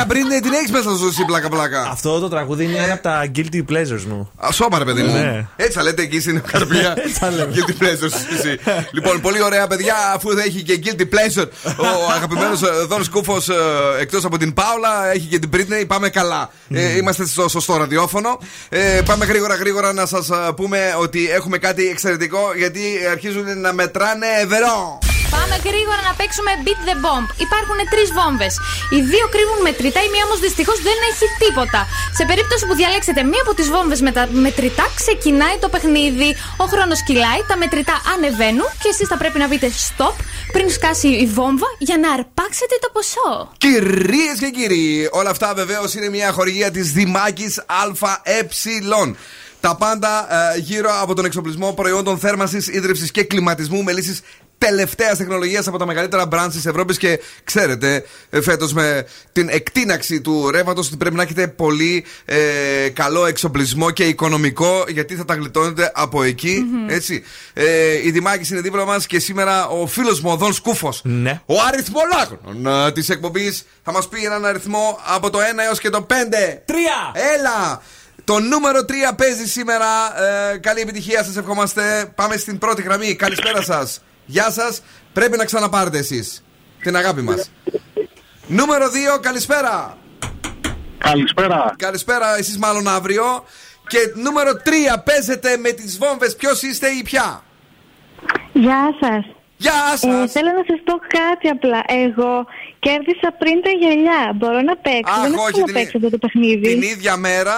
[SPEAKER 1] Ε, ε, μια Britney την έχεις μέσα στο ζωσή πλάκα πλάκα.
[SPEAKER 3] Αυτό το τραγούδι είναι ένα από τα guilty pleasures μου.
[SPEAKER 1] Α, σώμα ρε παιδί μου.
[SPEAKER 3] Ναι.
[SPEAKER 1] Έτσι θα λέτε εκεί στην καρδιά. guilty pleasures. εσύ. λοιπόν, πολύ ωραία παιδιά, αφού θα έχει και guilty pleasure ο αγαπημένος Δόν Σκούφο εκτός από την Πάολα, έχει και την Britney. Πάμε καλά. Ε, είμαστε στο σωστό ραδιόφωνο. Ε, πάμε γρήγορα γρήγορα να σας πούμε ότι έχουμε κάτι εξαιρετικό γιατί αρχίζουν να μετράνε ευρώ.
[SPEAKER 4] Πάμε γρήγορα να παίξουμε Beat the Bomb. Υπάρχουν τρεις βόμβες. Οι δύο κρύβουν μετρητά, η μία όμως δυστυχώς δεν έχει τίποτα. Σε περίπτωση που διαλέξετε μία από τις βόμβες με τα μετρητά, ξεκινάει το παιχνίδι. Ο χρόνος κυλάει, τα μετρητά ανεβαίνουν και εσείς θα πρέπει να πείτε stop πριν σκάσει η βόμβα για να αρπάξετε το ποσό.
[SPEAKER 1] Κυρίες και κύριοι, όλα αυτά βεβαίως είναι μια χορηγία της Δημάκης ΑΕ. Τα πάντα ε, γύρω από τον εξοπλισμό προϊόντων θέρμανσης, ίδρυψης και κλιματισμού με λύσεις τελευταίας τεχνολογίας από τα μεγαλύτερα brands της Ευρώπης. Και ξέρετε, φέτος με την εκτείναξη του ρεύματος ότι πρέπει να έχετε πολύ ε, καλό εξοπλισμό και οικονομικό, γιατί θα τα γλιτώνετε από εκεί. Έτσι. Ε, η Δημάκης είναι δίπλα μας και σήμερα ο φίλος μου, ο Δον Σκούφος,
[SPEAKER 3] Ναι.
[SPEAKER 1] ο αριθμολόγων της εκπομπής, θα μας πει έναν αριθμό από το 1 έως και το 5.
[SPEAKER 3] Τρία!
[SPEAKER 1] Έλα! Το νούμερο 3 παίζει σήμερα. Ε, καλή επιτυχία σας ευχόμαστε. Πάμε στην πρώτη γραμμή. Καλησπέρα σας. Γεια σας. Πρέπει να ξαναπάρετε εσείς την αγάπη μας. Νούμερο 2, καλησπέρα.
[SPEAKER 20] Καλησπέρα.
[SPEAKER 1] Καλησπέρα, εσείς μάλλον αύριο. Και νούμερο 3 παίζετε με τις βόμβες. Ποιος είστε ή ποια;
[SPEAKER 17] Γεια σας.
[SPEAKER 1] Γεια
[SPEAKER 17] Ε, θέλω να σας πω κάτι απλά. Εγώ κέρδισα πριν τα γυαλιά. Μπορώ να παίξω.
[SPEAKER 1] Αχ,
[SPEAKER 17] Δεν έχω
[SPEAKER 1] όχι,
[SPEAKER 17] να
[SPEAKER 1] την-
[SPEAKER 17] παίξω αυτό το παιχνίδι.
[SPEAKER 1] Την ίδια μέρα,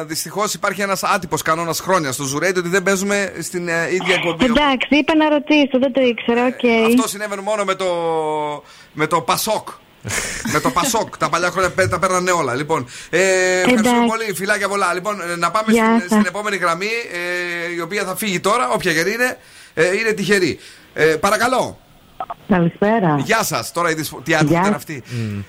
[SPEAKER 1] ε, δυστυχώς υπάρχει ένας άτυπος κανόνας χρόνια στο Zoo Radio ότι δεν παίζουμε στην ε, ίδια εκπομπή.
[SPEAKER 17] Εντάξει, είπα να ρωτήσω, δεν το ήξερα, οκ.
[SPEAKER 1] Αυτό συνέβαινε μόνο με το, με το Πασόκ. με το Πασόκ. τα παλιά χρόνια πέ- τα παίρνανε όλα. Λοιπόν, ε, ευχαριστούμε
[SPEAKER 17] Εντάξει.
[SPEAKER 1] πολύ. Φιλάκια πολλά. Λοιπόν, ε, να πάμε
[SPEAKER 17] Γεια
[SPEAKER 1] στην,
[SPEAKER 17] σας.
[SPEAKER 1] στην επόμενη γραμμή, ε, η οποία θα φύγει τώρα, όποια και είναι. Ε, είναι τυχερή. Ε, παρακαλώ.
[SPEAKER 21] Καλησπέρα.
[SPEAKER 1] Γεια σας. Τώρα είδες τι άτυχη
[SPEAKER 21] Γεια.
[SPEAKER 1] ήταν αυτή.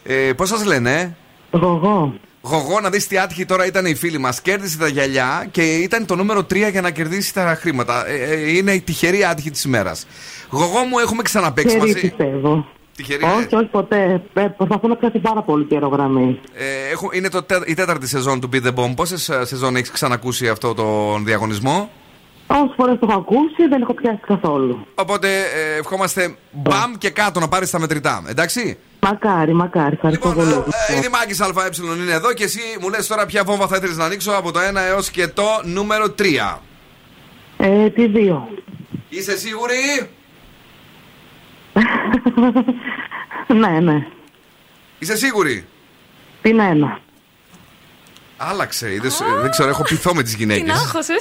[SPEAKER 1] Ε, Πώς σας λένε, ε;
[SPEAKER 21] Γογό.
[SPEAKER 1] Γογό, να δεις τι άτυχη τώρα ήταν η φίλη μας. Κέρδισε τα γυαλιά και ήταν το νούμερο 3 για να κερδίσει τα χρήματα. Ε, ε, είναι η τυχερή άτυχη της ημέρας. Γογό μου, έχουμε ξαναπέξει
[SPEAKER 21] Τυχερή
[SPEAKER 1] μαζί.
[SPEAKER 21] πιστεύω.
[SPEAKER 1] Τυχερή,
[SPEAKER 21] όχι, όχι ποτέ. Ε, Προσπαθώ να πιάσει πάρα πολύ καιρό γραμμή.
[SPEAKER 1] Ε, έχω, είναι το, τε- η τέταρτη σεζόν του Beat the Bomb. Πόσες σεζόν έχεις ξανακούσει αυτό τον διαγωνισμό;
[SPEAKER 21] Όσε φορές το έχω ακούσει δεν έχω πιάσει καθόλου.
[SPEAKER 1] Οπότε ε, ευχόμαστε μπαμ και κάτω να πάρεις τα μετρητά. Εντάξει;
[SPEAKER 21] Μακάρι, μακάρι. Ευχαριστώ πολύ.
[SPEAKER 1] Ε, η Δημάκη ΑΕ είναι εδώ και εσύ μου λες τώρα ποια βόμβα θα ήθελες να ανοίξω από το 1 έως και το νούμερο 3.
[SPEAKER 21] Ε, τι δύο.
[SPEAKER 1] Είσαι σίγουρη;
[SPEAKER 21] ναι, ναι.
[SPEAKER 1] Είσαι σίγουρη;
[SPEAKER 21] Την ένα.
[SPEAKER 1] Άλλαξε. Είδες, ε, δεν ξέρω, έχω πειθό με τις γυναίκες.
[SPEAKER 4] Την άγχωσε.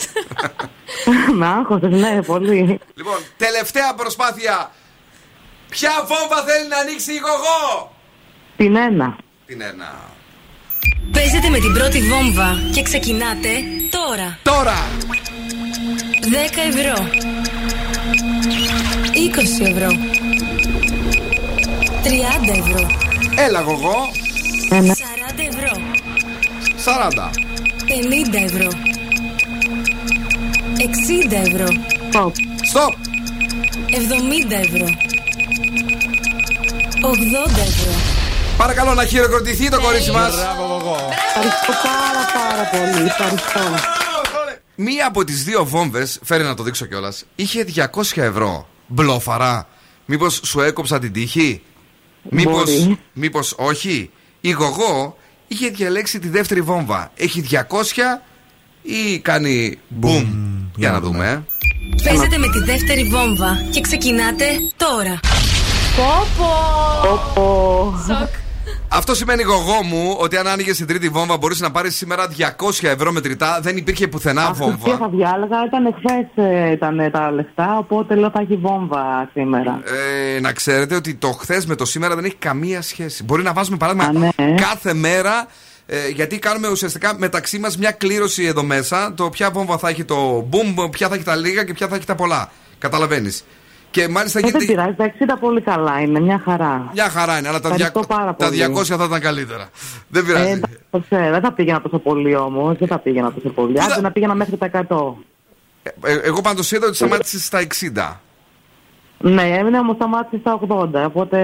[SPEAKER 21] Με άγχωσες, ναι, πολύ.
[SPEAKER 1] Λοιπόν, τελευταία προσπάθεια. Ποια βόμβα θέλει να ανοίξει η γογό;
[SPEAKER 21] Την ένα.
[SPEAKER 1] Την ένα.
[SPEAKER 18] Παίζετε με την πρώτη βόμβα και ξεκινάτε τώρα.
[SPEAKER 1] Τώρα!
[SPEAKER 18] 10 ευρώ. 20 ευρώ. 30 ευρώ.
[SPEAKER 1] Έλα γογό.
[SPEAKER 18] 40 ευρώ.
[SPEAKER 1] 40.
[SPEAKER 18] 50 ευρώ. 60 ευρώ.
[SPEAKER 21] Stop.
[SPEAKER 1] Stop.
[SPEAKER 18] 70 ευρώ. 80 ευρώ.
[SPEAKER 1] Παρακαλώ να χειροκροτηθεί το κορίτσι μας.
[SPEAKER 21] Ευχαριστώ πάρα πάρα πολύ. Ευχαριστώ.
[SPEAKER 1] Μία από τις δύο βόμβες, φέρε να το δείξω κιόλας, είχε 200 ευρώ. Μπλόφαρα. Μήπως σου έκοψα την τύχη; Μήπω
[SPEAKER 21] Μπορεί.
[SPEAKER 1] μήπως όχι; Η γογό είχε διαλέξει τη δεύτερη βόμβα. Έχει 200 ή κάνει μπουμ. Για να δούμε. ε.
[SPEAKER 18] Παίζετε με τη δεύτερη βόμβα και ξεκινάτε τώρα.
[SPEAKER 4] Πόπο. Σοκ.
[SPEAKER 1] Αυτό σημαίνει γογό μου ότι αν άνοιγες την τρίτη βόμβα μπορούσε να πάρεις σήμερα 200 ευρώ μετρητά. Δεν υπήρχε πουθενά
[SPEAKER 21] Αυτό τι
[SPEAKER 1] βόμβα.
[SPEAKER 21] θα διάλεγα ήταν χθε ήταν τα λεφτά, οπότε λέω θα έχει βόμβα σήμερα.
[SPEAKER 1] Ε, να ξέρετε ότι το χθες με το σήμερα δεν έχει καμία σχέση. Μπορεί να βάζουμε παράδειγμα κάθε μέρα. ε, γιατί κάνουμε ουσιαστικά μεταξύ μας μια κλήρωση εδώ μέσα. Το ποια βόμβα θα έχει το boom, ποια θα έχει τα λίγα και ποια θα έχει τα πολλά. Καταλαβαίνεις. Και μάλιστα
[SPEAKER 21] Ε, δεν
[SPEAKER 1] γίνεται.
[SPEAKER 21] πειράζει, τα 60 πολύ καλά είναι, μια χαρά.
[SPEAKER 1] Μια χαρά είναι, αλλά τα,
[SPEAKER 21] Ευχαριστώ
[SPEAKER 1] 200
[SPEAKER 21] πάρα
[SPEAKER 1] τα
[SPEAKER 21] πολύ.
[SPEAKER 1] 200 θα ήταν καλύτερα. Δεν
[SPEAKER 21] Ε,
[SPEAKER 1] πειράζει.
[SPEAKER 21] εντάξει, το ξέρω, δεν θα πήγαινα τόσο πολύ όμως. Δεν θα πήγαινα τόσο πολύ. Άντε να πήγαινα μέχρι τα 100.
[SPEAKER 1] Ε, εγώ πάντως είδα ότι σταμάτησες στα 60.
[SPEAKER 21] Ναι, έμεινα μου σταμάτησε στα 80, οπότε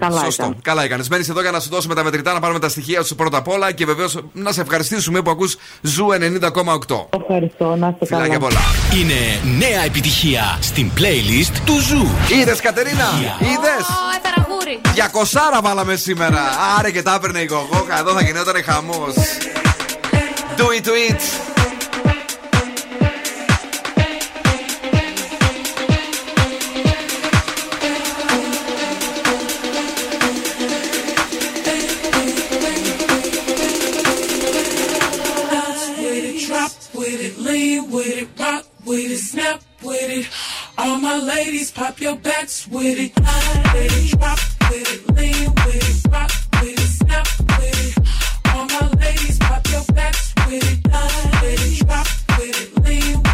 [SPEAKER 21] καλά
[SPEAKER 1] Σωστό.
[SPEAKER 21] ήταν.
[SPEAKER 1] Καλά έκανες. Μένει εδώ για να σου δώσουμε τα μετρητά, να πάρουμε τα στοιχεία σου πρώτα απ' όλα και βεβαίως να σε ευχαριστήσουμε που ακούς Zoo 90,8.
[SPEAKER 21] Ευχαριστώ, να είστε καλά.
[SPEAKER 1] Φιλάκια πολλά.
[SPEAKER 8] Είναι νέα επιτυχία στην playlist του Zoo.
[SPEAKER 1] Είδες Κατερίνα, είδες;
[SPEAKER 4] Ω, έφερα γούρι.
[SPEAKER 1] 200 βάλαμε σήμερα. Άρε και τα έπαιρνε η γογόκα. Εδώ θα γινόταν χαμός. Do it to it.
[SPEAKER 15] With it, snap with it. All my ladies, pop your backs with it. It, drop with it, lean with it, rock with it, snap with it. All my ladies, pop your backs with it. It, drop with it, lean with it,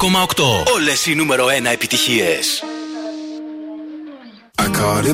[SPEAKER 8] Ακόμα 8. Όλες οι νούμερο 1 επιτυχίες.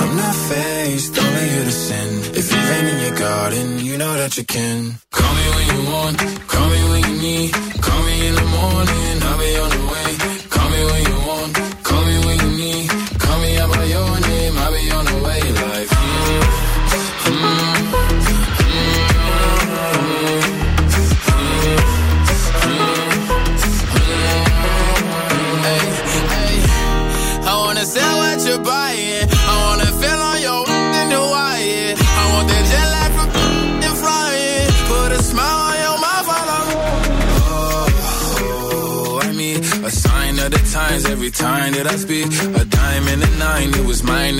[SPEAKER 12] I'm not faced, only here to sin. If you've in your garden, you know that you can.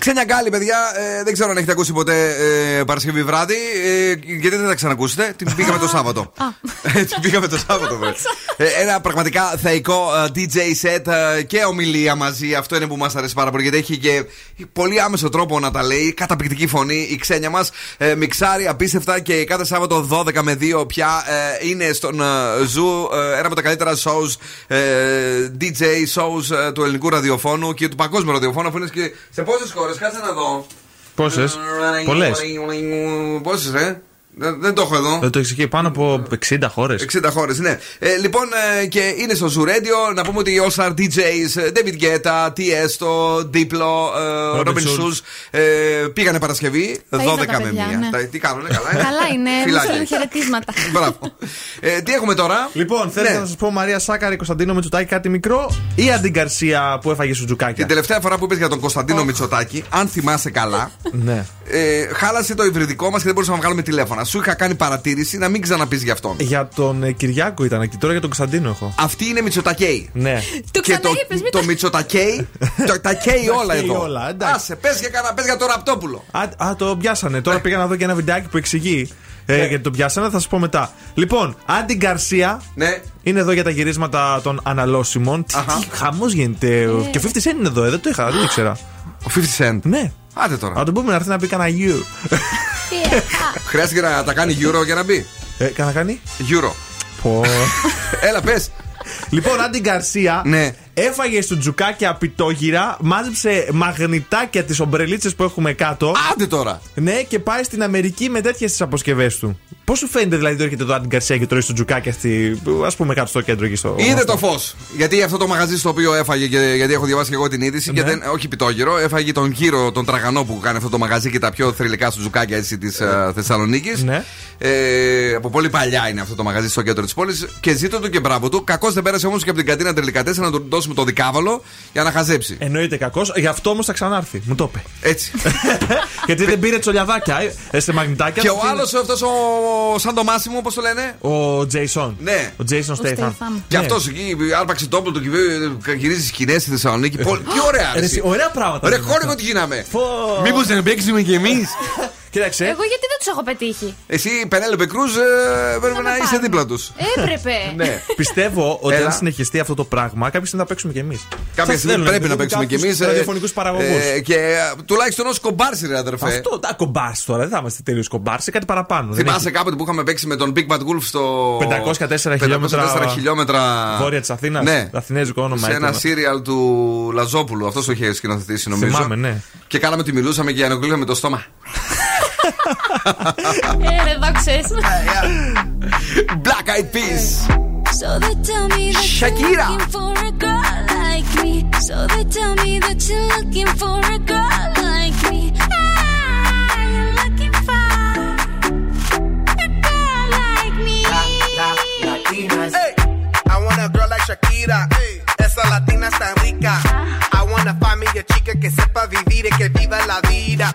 [SPEAKER 1] Ξένια Γκάλη, παιδιά, ε, δεν ξέρω αν έχετε ακούσει ποτέ ε, Παρασκευή βράδυ. Ε, γιατί δεν τα ξανακούσετε. Την πήγαμε το Σάββατο. Ε, Την πήγαμε το Σάββατο, βέβαια. Ε, Ένα πραγματικά θεϊκό ε, DJ set ε, και ομιλία μαζί. Αυτό είναι που μας αρέσει πάρα πολύ. Γιατί έχει και πολύ άμεσο τρόπο να τα λέει. Καταπληκτική φωνή η Ξένια μας. Μιξάρει απίστευτα και κάθε Σάββατο 12 με 2 πια ε, είναι στον ε, Zoo. ε, ένα από τα καλύτερα shows, ε, DJ shows ε, του ελληνικού ραδιοφώνου και του παγκόσμιου ραδιοφώνου. Αφού είναι και σε πόσες χώρες, κάτσε να δω.
[SPEAKER 3] Πόσε. Πολλέ.
[SPEAKER 1] Πόσε, ε? Δεν, δεν το έχω εδώ.
[SPEAKER 3] Δεν το έχεις εκεί πάνω από 60 χώρες.
[SPEAKER 1] 60 χώρες, ναι. Ε, λοιπόν, ε, και είναι στο Zoo Radio. Να πούμε ότι οι All Star DJs, ε, David Guetta, Tiesto, Diplo, ε,
[SPEAKER 3] Robin
[SPEAKER 1] Robin
[SPEAKER 3] Schulz.
[SPEAKER 1] Schulz, ε, πήγανε Παρασκευή
[SPEAKER 4] Τα
[SPEAKER 1] 12
[SPEAKER 4] είδα τα
[SPEAKER 1] με 1.
[SPEAKER 4] παιδιά, ναι.
[SPEAKER 1] Τι κάνουνε, καλά. ε;
[SPEAKER 4] Καλά είναι, μου
[SPEAKER 1] Φιλάκια.
[SPEAKER 4] στέλνουν χαιρετίσματα.
[SPEAKER 1] Μπράβο. Ε, τι έχουμε τώρα;
[SPEAKER 3] Λοιπόν, θέλετε
[SPEAKER 1] Ναι.
[SPEAKER 3] να σας πω Μαρία Σάκαρη, Κωνσταντίνο Μητσοτάκη κάτι μικρό ή Αντίν Γκαρσία που έφαγε σου τζουκάκια;
[SPEAKER 1] Την τελευταία φορά που είπες για τον Κωνσταντίνο Μητσοτάκη, αν θυμάσαι καλά,
[SPEAKER 3] Ναι.
[SPEAKER 1] ε, χάλασε το υβριδικό μας και δεν μπορούσαμε να βγάλουμε τηλέφωνα. Σου είχα κάνει παρατήρηση να μην ξαναπείς για αυτόν.
[SPEAKER 3] Για τον ε, Κυριάκο ήταν εκεί, τώρα για τον Κωνσταντίνο έχω.
[SPEAKER 1] Αυτή είναι Μητσοτακέη.
[SPEAKER 3] Ναι.
[SPEAKER 4] Το
[SPEAKER 1] και το,
[SPEAKER 4] ξαναείπες, μην
[SPEAKER 1] το Μητσοτακέη, το, τα καίει όλα
[SPEAKER 3] καίει
[SPEAKER 1] εδώ.
[SPEAKER 3] όλα, εντάξει.
[SPEAKER 1] Άσε, πες για, κανένα- πες για το ραπτόπουλο.
[SPEAKER 3] Α, α, το πιάσανε. Τώρα πήγα να δω και ένα βιντεάκι που εξηγεί. Ε, γιατί το πιάσανε, θα σα πω μετά. Λοιπόν, Άντι Γκαρσία
[SPEAKER 1] Ναι.
[SPEAKER 3] είναι εδώ για τα γυρίσματα των αναλώσιμων. Τι,
[SPEAKER 1] Αχα.
[SPEAKER 3] τι χαμός γίνεται. Και 50 Cent είναι εδώ, ε, δεν το είχα, δεν το ήξερα.
[SPEAKER 1] Ο 50 Cent.
[SPEAKER 3] Ναι.
[SPEAKER 1] Άντε τώρα.
[SPEAKER 3] Να τον πούμε να έρθει να πει κανένα γιου.
[SPEAKER 1] Χρειάστηκε να τα κάνει euro για να μπει.
[SPEAKER 3] Ε, κανένα κάνει;
[SPEAKER 1] Euro.
[SPEAKER 3] Πω.
[SPEAKER 1] Έλα, πες.
[SPEAKER 3] λοιπόν, Άντι Γκαρσία
[SPEAKER 1] Ναι.
[SPEAKER 3] έφαγε στο τζουκάκι απειτόγυρα, μάζεψε μαγνητάκια τις ομπρελίτσες που έχουμε κάτω.
[SPEAKER 1] Άντε τώρα.
[SPEAKER 3] Ναι, και πάει στην Αμερική με τέτοιες τις αποσκευές του. Πώς σου φαίνεται δηλαδή ότι έρχεται εδώ Άντι Γκαρσία και τρώει στο τζουκάκι στη. ας πούμε κάτω στο κέντρο εκεί στο.
[SPEAKER 1] Είδε το φως. Γιατί αυτό το μαγαζί στο οποίο έφαγε, και, γιατί έχω διαβάσει και εγώ την είδηση, και
[SPEAKER 3] Ναι.
[SPEAKER 1] δεν, όχι πιτόγυρο, έφαγε τον γύρο, τον τραγανό που κάνει αυτό το μαγαζί και τα πιο θρηλυκά σου τζουκάκια έτσι της Θεσσαλονίκης.
[SPEAKER 3] Ναι.
[SPEAKER 1] Ε, από πολύ παλιά είναι αυτό το μαγαζί στο κέντρο της πόλης και ζήτω του και μπράβο του. Κακός δεν πέρασε όμως και από την κατίνα τελικατέσσερα να του δώσουμε το δικάβαλο για να χαζέψει.
[SPEAKER 3] Εννοείται κακός, γι' αυτό όμως θα ξανάρθει. Μου το είπε.
[SPEAKER 1] Έτσι.
[SPEAKER 3] Γιατί δεν πήρε τσολιαδάκια, ε, σε μαγνητάκια.
[SPEAKER 1] και
[SPEAKER 3] θα
[SPEAKER 1] ο
[SPEAKER 3] στείλει-
[SPEAKER 1] άλλος αυτός ο σαν το Μάσιμο, όπως το λένε.
[SPEAKER 3] Ο Τζέισον.
[SPEAKER 1] Ναι.
[SPEAKER 3] Ο Τζέισον Στέιθαμ.
[SPEAKER 4] Statham.
[SPEAKER 1] Και αυτός εκεί άρπαξε το όπλο του και γυρίζει σκηνές στη Θεσσαλονίκη. Πολύ- Τι ωραία,
[SPEAKER 3] Ρε,
[SPEAKER 1] ρε,
[SPEAKER 3] εσύ,
[SPEAKER 1] εσύ.
[SPEAKER 3] Ωραία πράγματα.
[SPEAKER 1] Ρε,
[SPEAKER 3] είναι
[SPEAKER 1] χώρικο
[SPEAKER 3] αυτά.
[SPEAKER 1] τι γίναμε.
[SPEAKER 3] Φω.
[SPEAKER 1] Μήπως δεν παίξουμε κι εμείς;
[SPEAKER 3] Κοίταξε.
[SPEAKER 4] Εγώ γιατί δεν τους έχω πετύχει;
[SPEAKER 1] Εσύ, Πενέλεπε Κρούζ, πρέπει να είσαι δίπλα τους.
[SPEAKER 4] Έπρεπε.
[SPEAKER 1] Ναι.
[SPEAKER 3] Πιστεύω ότι
[SPEAKER 1] Έλα.
[SPEAKER 3] αν συνεχιστεί αυτό το πράγμα, κάποια στιγμή θα παίξουμε κι εμείς.
[SPEAKER 1] Κάποια στιγμή πρέπει να παίξουμε κι εμείς.
[SPEAKER 3] Ραδιοφωνικούς παραγωγούς.
[SPEAKER 1] Και ε, τουλάχιστον ως κομπάρσι, ρε αδερφέ.
[SPEAKER 3] Αυτό, τα κομπάρσι τώρα, δεν θα είμαστε τελείως κομπάρσι, κάτι παραπάνω. δεν
[SPEAKER 1] Θυμάσαι κάποτε που είχαμε παίξει με τον Big Bad Wolf στο.
[SPEAKER 3] 504 χιλιόμετρα
[SPEAKER 1] 504 χιλιόμετρα.
[SPEAKER 3] Βόρεια της Αθήνας.
[SPEAKER 1] Ναι.
[SPEAKER 3] Αθηνέζικο όνομα
[SPEAKER 1] Σε ένα
[SPEAKER 3] έτοιμο.
[SPEAKER 1] σύριαλ του Λαζόπουλου. Αυτός το είχε σκηνοθετήσει νομίζω.
[SPEAKER 3] Θυμάμαι, ναι.
[SPEAKER 1] Και κάναμε ότι μιλούσαμε και ανακολούθαμε το στόμα.
[SPEAKER 4] Er Red Hot
[SPEAKER 1] Black Eyed Peas.
[SPEAKER 9] So they tell me that
[SPEAKER 1] Shakira.
[SPEAKER 9] You're looking for a girl like me. So they tell me that you're looking for a girl like me. Ah,
[SPEAKER 22] hey, I want a girl like Shakira. Hey. Esa latina está rica. Ah. I want to find me a chica que sepa vivir y que viva la vida.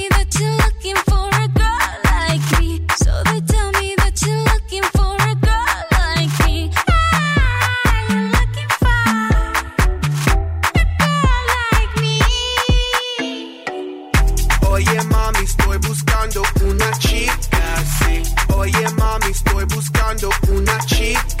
[SPEAKER 22] Oye mami, estoy buscando una chica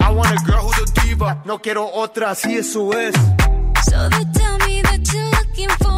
[SPEAKER 22] I want a girl who's a diva. No quiero otra, si eso es.
[SPEAKER 23] So they tell me that you're looking for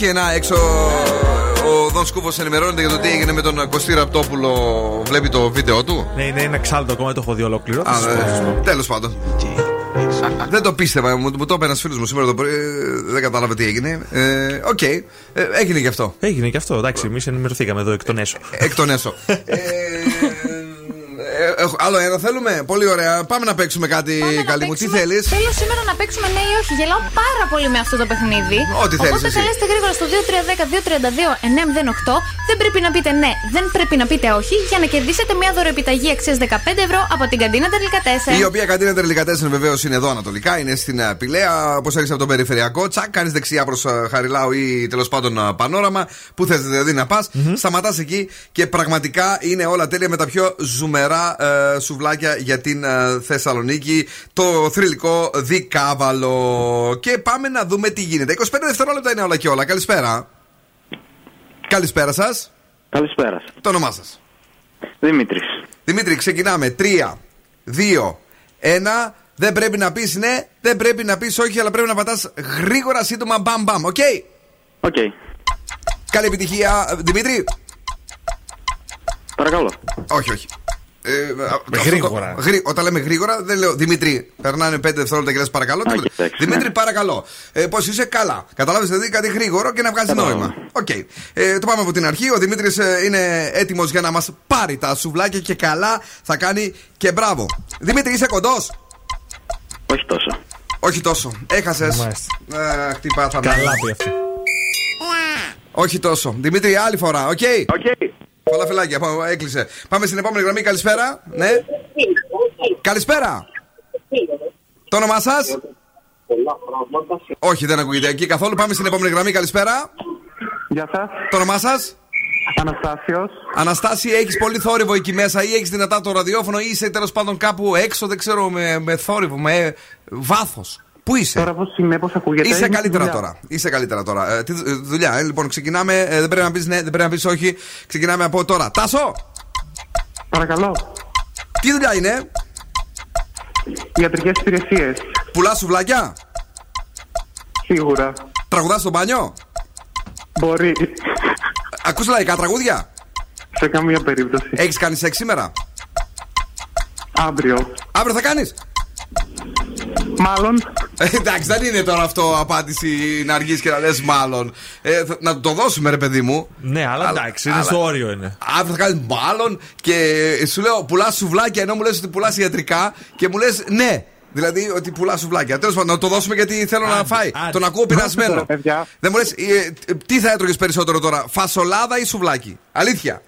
[SPEAKER 1] και ένα έξω. Ο Δον Σκούφο ενημερώνεται για το τι έγινε με τον Κωστή Ραπτόπουλο. Βλέπει το βίντεο του;
[SPEAKER 3] Ναι, είναι ένα ξάλτο ακόμα, το έχω δει ολόκληρο.
[SPEAKER 1] Ναι. Τέλος πάντων. Δεν το πίστευα, μου, το είπε ένας φίλος μου σήμερα το πρωί. Ε, δεν κατάλαβε τι έγινε. Ε, οκ, ε, έγινε και αυτό.
[SPEAKER 3] Έγινε και αυτό, εντάξει, εμείς ενημερωθήκαμε εδώ εκ των έσω.
[SPEAKER 1] Εκ των έσω. ε, ε, έχω- άλλο ένα θέλουμε; Πολύ ωραία. Πάμε να παίξουμε κάτι, καλή μου. Τι θέλεις;
[SPEAKER 4] Θέλω σήμερα να παίξουμε ναι ή όχι. Γελάω πάρα πολύ με αυτό το παιχνίδι.
[SPEAKER 1] Ό,τι θέλεις
[SPEAKER 4] Οπότε
[SPEAKER 1] εσύ.
[SPEAKER 4] καλέστε γρήγορα στο 2310-232-908. Δεν πρέπει να πείτε ναι, δεν πρέπει να πείτε όχι για να κερδίσετε μια δωρεοπιταγή αξίας 15 ευρώ από την καντίνα Τερλικά 4.
[SPEAKER 1] Η οποία καντίνα τελικά 4 βεβαίως είναι εδώ ανατολικά, είναι στην ε, Πηλαία. Όπως έρχεσαι από τον περιφερειακό, τσακ, κάνεις δεξιά προς Χαριλάου ή τέλος πάντων ε, Πανόραμα. Πού θες δηλαδή να πας, σταματάς εκεί και πραγματικά είναι όλα τέλεια με τα πιο ζουμερά ε, σουβλάκια για την ε, Θεσσαλονίκη. Το θρυλικό δικάβαλο. Και πάμε να δούμε τι γίνεται. 25 δευτερόλεπτα είναι όλα και όλα. Καλησπέρα. Καλησπέρα σας.
[SPEAKER 24] Καλησπέρα.
[SPEAKER 1] Το όνομά σας.
[SPEAKER 24] Δημήτρης.
[SPEAKER 1] Δημήτρη, ξεκινάμε. 3, 2, 1. Δεν πρέπει να πεις ναι, δεν πρέπει να πεις όχι, αλλά πρέπει να πατάς γρήγορα, σύντομα, μπαμ μπαμ. Οκ;
[SPEAKER 24] Οκ.
[SPEAKER 1] Καλή επιτυχία, Δημήτρη.
[SPEAKER 24] Παρακαλώ.
[SPEAKER 1] Όχι, όχι. Ε, αυτό το-
[SPEAKER 3] γρήγορα.
[SPEAKER 1] γρή- όταν λέμε γρήγορα, δεν λέω Δημήτρη. Περνάνε 5 δευτερόλεπτα και λες παρακαλώ. τίποτα. Δημήτρη, παρακαλώ. Ε, Πώς είσαι, καλά. Κατάλαβε δηλαδή κάτι γρήγορο και να βγάζεις
[SPEAKER 24] Κατάλαβα.
[SPEAKER 1] νόημα. Οκ. Ε, το πάμε από την αρχή. Ο Δημήτρης είναι έτοιμος για να μας πάρει τα σουβλάκια και καλά θα κάνει και μπράβο. Δημήτρη, είσαι κοντός;
[SPEAKER 24] Όχι τόσο.
[SPEAKER 1] Όχι τόσο. Έχασες.
[SPEAKER 3] Μάλιστα.
[SPEAKER 1] χτυπά θα
[SPEAKER 3] Καλά πει αυτή.
[SPEAKER 1] Όχι τόσο. Δημήτρη, άλλη φορά. Οκ. Πολλά φιλάκια. Πάμε, Έκλεισε. Πάμε στην επόμενη γραμμή. Καλησπέρα. Ναι. Καλησπέρα. Το όνομά σας; Όχι, δεν ακούγεται εκεί καθόλου. Πάμε στην επόμενη γραμμή. Καλησπέρα.
[SPEAKER 21] Γεια σας.
[SPEAKER 1] Το όνομά σας;
[SPEAKER 21] Αναστάσιος.
[SPEAKER 1] Αναστάση, έχεις πολύ θόρυβο εκεί μέσα ή έχεις δυνατά το ραδιόφωνο ή είσαι τέλος πάντων κάπου έξω, δεν ξέρω, με, με θόρυβο, με βάθος; Πού είσαι;
[SPEAKER 21] Τώρα πώς είναι, πώς ακούγεται;
[SPEAKER 1] Είσαι
[SPEAKER 21] είμαι στη
[SPEAKER 1] καλύτερα
[SPEAKER 21] δουλειά.
[SPEAKER 1] τώρα. Είσαι καλύτερα τώρα. Ε, τι δου- ε, δουλειά, ε, λοιπόν, ξεκινάμε. ε, δεν πρέπει να πεις ναι, δεν πρέπει να πεις όχι. Ξεκινάμε από τώρα. Τάσο!
[SPEAKER 21] Παρακαλώ.
[SPEAKER 1] Τι δουλειά είναι;
[SPEAKER 21] Ιατρικές υπηρεσίες.
[SPEAKER 1] Πουλάς σουβλάκια;
[SPEAKER 21] Σίγουρα.
[SPEAKER 1] Τραγουδάς στο μπάνιο;
[SPEAKER 21] Μπορεί.
[SPEAKER 1] Ακούς λαϊκά τραγούδια;
[SPEAKER 21] Σε καμία περίπτωση.
[SPEAKER 1] Έχεις κάνει σεξ σήμερα;
[SPEAKER 21] Αύριο.
[SPEAKER 1] Αύριο θα κάνεις;
[SPEAKER 21] Μάλλον.
[SPEAKER 1] Ε, εντάξει, δεν είναι τώρα αυτό απάντηση να αργείς και να λες μάλλον. Ε, θα- να το δώσουμε, ρε παιδί μου.
[SPEAKER 3] Ναι, αλλά εντάξει, είναι
[SPEAKER 1] αλλά-
[SPEAKER 3] στο όριο είναι.
[SPEAKER 1] Αύριο θα κάνεις μάλλον και σου λέω πουλάς σουβλάκια ενώ μου λες ότι πουλάς ιατρικά και μου λες ναι. Δηλαδή ότι πουλάς σουβλάκια. Τέλος πάντων, να το δώσουμε γιατί θέλω να φάει. Τον ακούω πεινασμένο.
[SPEAKER 21] τώρα, παιδιά.
[SPEAKER 1] Δεν μου λες, τι θα έτρωγες περισσότερο τώρα, φασολάδα ή σουβλάκι; Αλήθεια.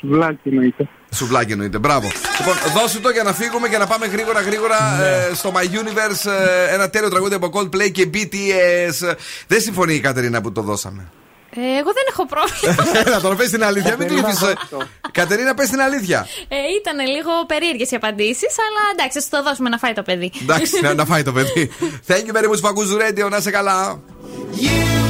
[SPEAKER 21] Σουβλάκι εννοείται.
[SPEAKER 1] Σουβλάκι εννοείται, μπράβο. Λοιπόν, δώσου το για να φύγουμε και να πάμε γρήγορα γρήγορα
[SPEAKER 21] Ναι.
[SPEAKER 1] ε, στο My Universe. ε, ένα τέλειο τραγούδι από Coldplay και BTS. Δεν συμφωνεί η Κατερίνα που το δώσαμε.
[SPEAKER 4] Ε, εγώ δεν έχω πρόβλημα.
[SPEAKER 1] Έλα τώρα, πες την αλήθεια, μην
[SPEAKER 21] Κατερίνα,
[SPEAKER 1] κρύβει. Κατερίνα, πες την αλήθεια.
[SPEAKER 4] Ε, ήταν λίγο περίεργες οι απαντήσεις, αλλά εντάξει, ας το δώσουμε να φάει το παιδί.
[SPEAKER 1] Εντάξει, να, να φάει το παιδί. Thank you very much που ακούς Radio, να είσαι καλά.
[SPEAKER 25] In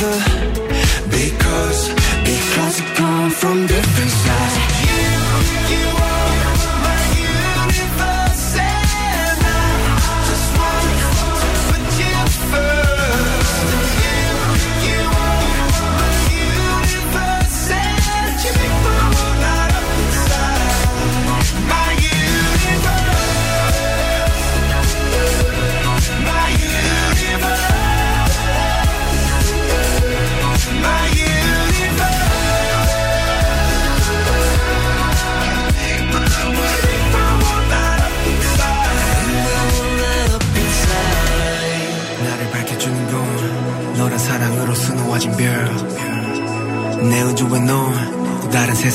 [SPEAKER 26] together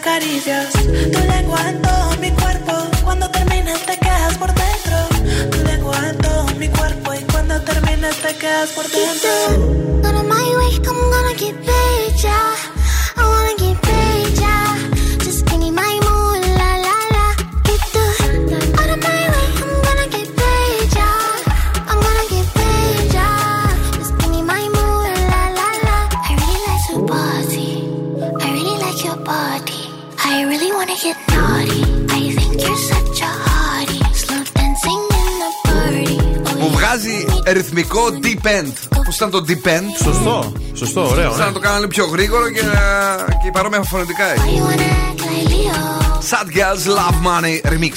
[SPEAKER 27] Caricias. Tu lengua en
[SPEAKER 1] end. Πώ ήταν το deep end.
[SPEAKER 3] Σωστό. Σωστό, ωραίο.
[SPEAKER 1] Σαν
[SPEAKER 3] ναι.
[SPEAKER 1] να το κάνανε πιο γρήγορο και, και παρόμοια φωνητικά έχει.
[SPEAKER 28] You wanna act like Leo;
[SPEAKER 1] Sad Girls Love Money Remix.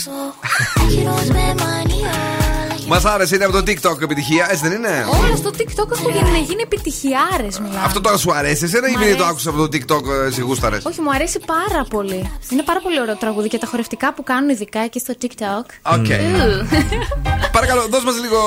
[SPEAKER 28] You don't spend money, oh.
[SPEAKER 1] Μας άρεσε, είναι από το TikTok επιτυχία, έτσι δεν είναι;
[SPEAKER 4] Όλα στο TikTok έχουν γίνει, γίνει επιτυχιάρες, μιλάμε.
[SPEAKER 1] Αυτό τώρα σου αρέσει, εσένα ή
[SPEAKER 4] Μ'
[SPEAKER 1] επειδή το
[SPEAKER 4] αρέσει.
[SPEAKER 1] άκουσα από το TikTok, ε, εσύ γούσταρε.
[SPEAKER 4] Όχι, μου αρέσει πάρα πολύ. Είναι πάρα πολύ ωραίο τραγούδι και τα χορευτικά που κάνουν ειδικά εκεί στο TikTok.
[SPEAKER 1] Οκ.
[SPEAKER 4] Ου.
[SPEAKER 1] Παρακαλώ, δώσ' μας λίγο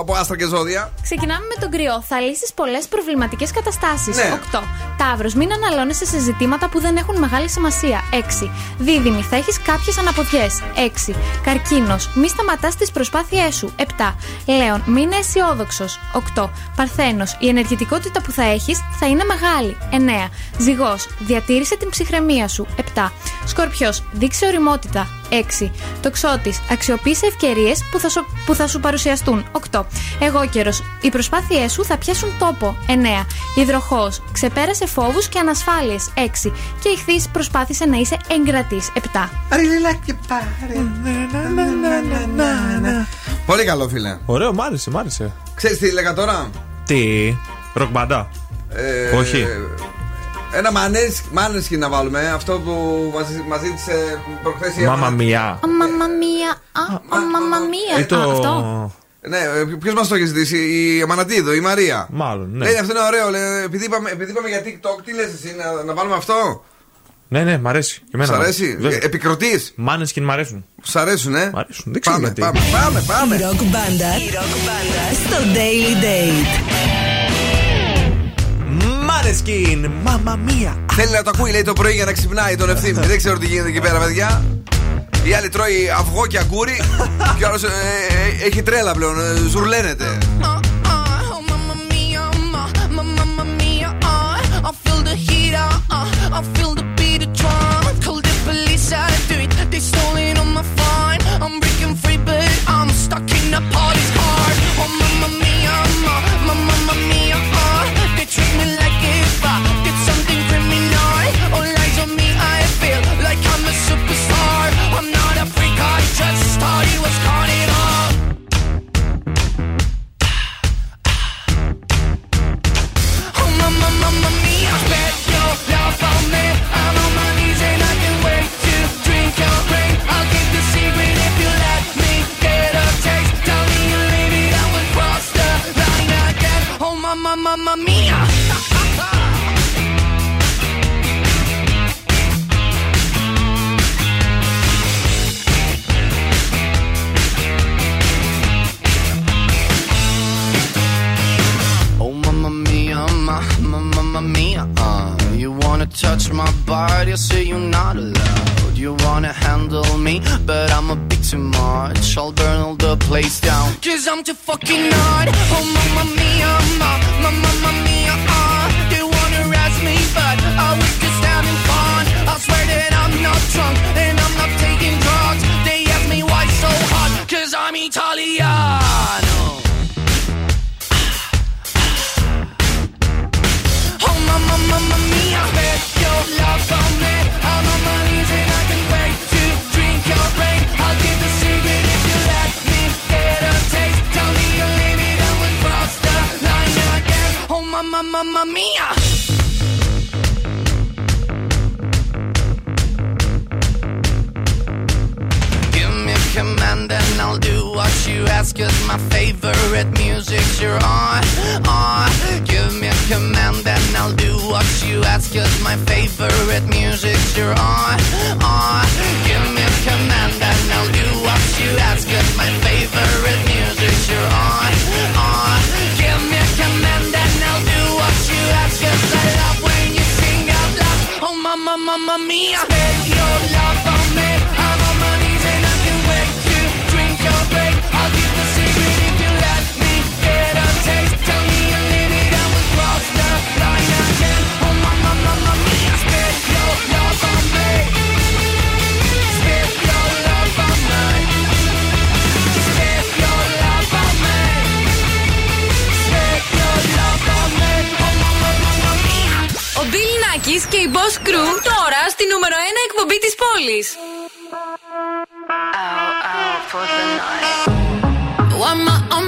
[SPEAKER 1] από άστρα και ζώδια.
[SPEAKER 4] Ξεκινάμε με τον κρυό. Θα λύσεις πολλές προβληματικές καταστάσεις.
[SPEAKER 1] Ναι.
[SPEAKER 4] 8. Ταύρο, μην αναλώνεσαι σε ζητήματα που δεν έχουν μεγάλη σημασία. 6. Δίδυμη, θα έχεις κάποιες αναποδιές. 6. Καρκίνος, μη σταματάς τις προσπάθειές σου. 7. Λέων, μην είναι αισιόδοξος. 8. Παρθένος, η ενεργητικότητα που θα έχεις θα είναι μεγάλη. 9. Ζυγός, διατήρησε την ψυχραιμία σου. 7. Σκορπιός, δείξε οριμότητα. 6. Τοξότης, αξιοποίησε ευκαιρίες που, θα σου- που θα σου παρουσιαστούν. 8. Εγώ καιρο, οι προσπάθειές σου θα πιάσουν τόπο. 9. Υδροχός, ξεπέρασε φόβους και ανασφάλειες. 6. Και ηχθεί, προσπάθησε να είσαι εγκρατής. 7.
[SPEAKER 1] Πολύ καλό, φίλε.
[SPEAKER 3] Ωραίο, μ' άρεσε, μ' άρεσε.
[SPEAKER 1] Ξέρεις τι έλεγα τώρα;
[SPEAKER 3] Τι, ροκ μπαντά.
[SPEAKER 1] Ε,
[SPEAKER 3] Όχι.
[SPEAKER 1] Ένα μάνεσκι να βάλουμε. Αυτό που μας, μας ζήτησε προχθές η
[SPEAKER 3] Μάμα
[SPEAKER 1] Εύα.
[SPEAKER 3] μία.
[SPEAKER 4] Μαμά μία. Α, μαμά μία.
[SPEAKER 3] Ή το.
[SPEAKER 4] Α, αυτό.
[SPEAKER 1] Ναι, ποιο μας το έχει ζητήσει, η Αμανατίδο, η Μαρία.
[SPEAKER 3] Μάλλον, ναι.
[SPEAKER 1] Λέει αυτό είναι ωραίο. Λέει, επειδή, είπαμε, επειδή είπαμε για TikTok, τι λες εσύ, να, να βάλουμε αυτό;
[SPEAKER 3] Ναι, ναι, μ' αρέσει. Και εμένα
[SPEAKER 1] Σ'
[SPEAKER 3] μ'
[SPEAKER 1] αρέσει; Επικροτής.
[SPEAKER 3] Μάνες μ' αρέσουν.
[SPEAKER 1] Σ' αρέσουν, ε;
[SPEAKER 3] Μ' αρέσουν. Δεν ξέρω
[SPEAKER 1] Πάμε,
[SPEAKER 3] γιατί.
[SPEAKER 1] πάμε, πάμε, πάμε.
[SPEAKER 2] Η ροκ μπάντα στο Daily Date.
[SPEAKER 3] Μάνεσκιν, μάμα μία.
[SPEAKER 1] Θέλει να το ακούει, λέει το πρωί για να ξυπνάει τον ευθύνη. Δεν ξέρω τι γίνεται εκεί πέρα, παιδιά. Η άλλη τρώει αυγό και αγκούρι. και ο άλλο έχει τρέλα πλέον, ε, ζουρλαίνεται.
[SPEAKER 15] Oh, mamma mia, ma, touch my body, I say you're not allowed. You wanna handle me, but I'm a bit too much. I'll burn all the place down. Cause I'm too fucking hot. Oh, mamma mia, ma, ma, mamma mia. Uh, they wanna arrest me, but I was just having fun. I swear that I'm not drunk and I'm not taking drugs. Mamma, mia. Give me
[SPEAKER 26] command and I'll do what you ask Cause my favorite music's you're on, on Give me a command and I'll do what you ask Cause my favorite music's you're on, on Give me a command and I'll do what you ask Cause my favorite music's you're on, on mamma, mamma mia.
[SPEAKER 15] Sveglia. Nackis και η Boss Crew τώρα στη νούμερο 1 εκπομπή της πόλης.
[SPEAKER 7] Why am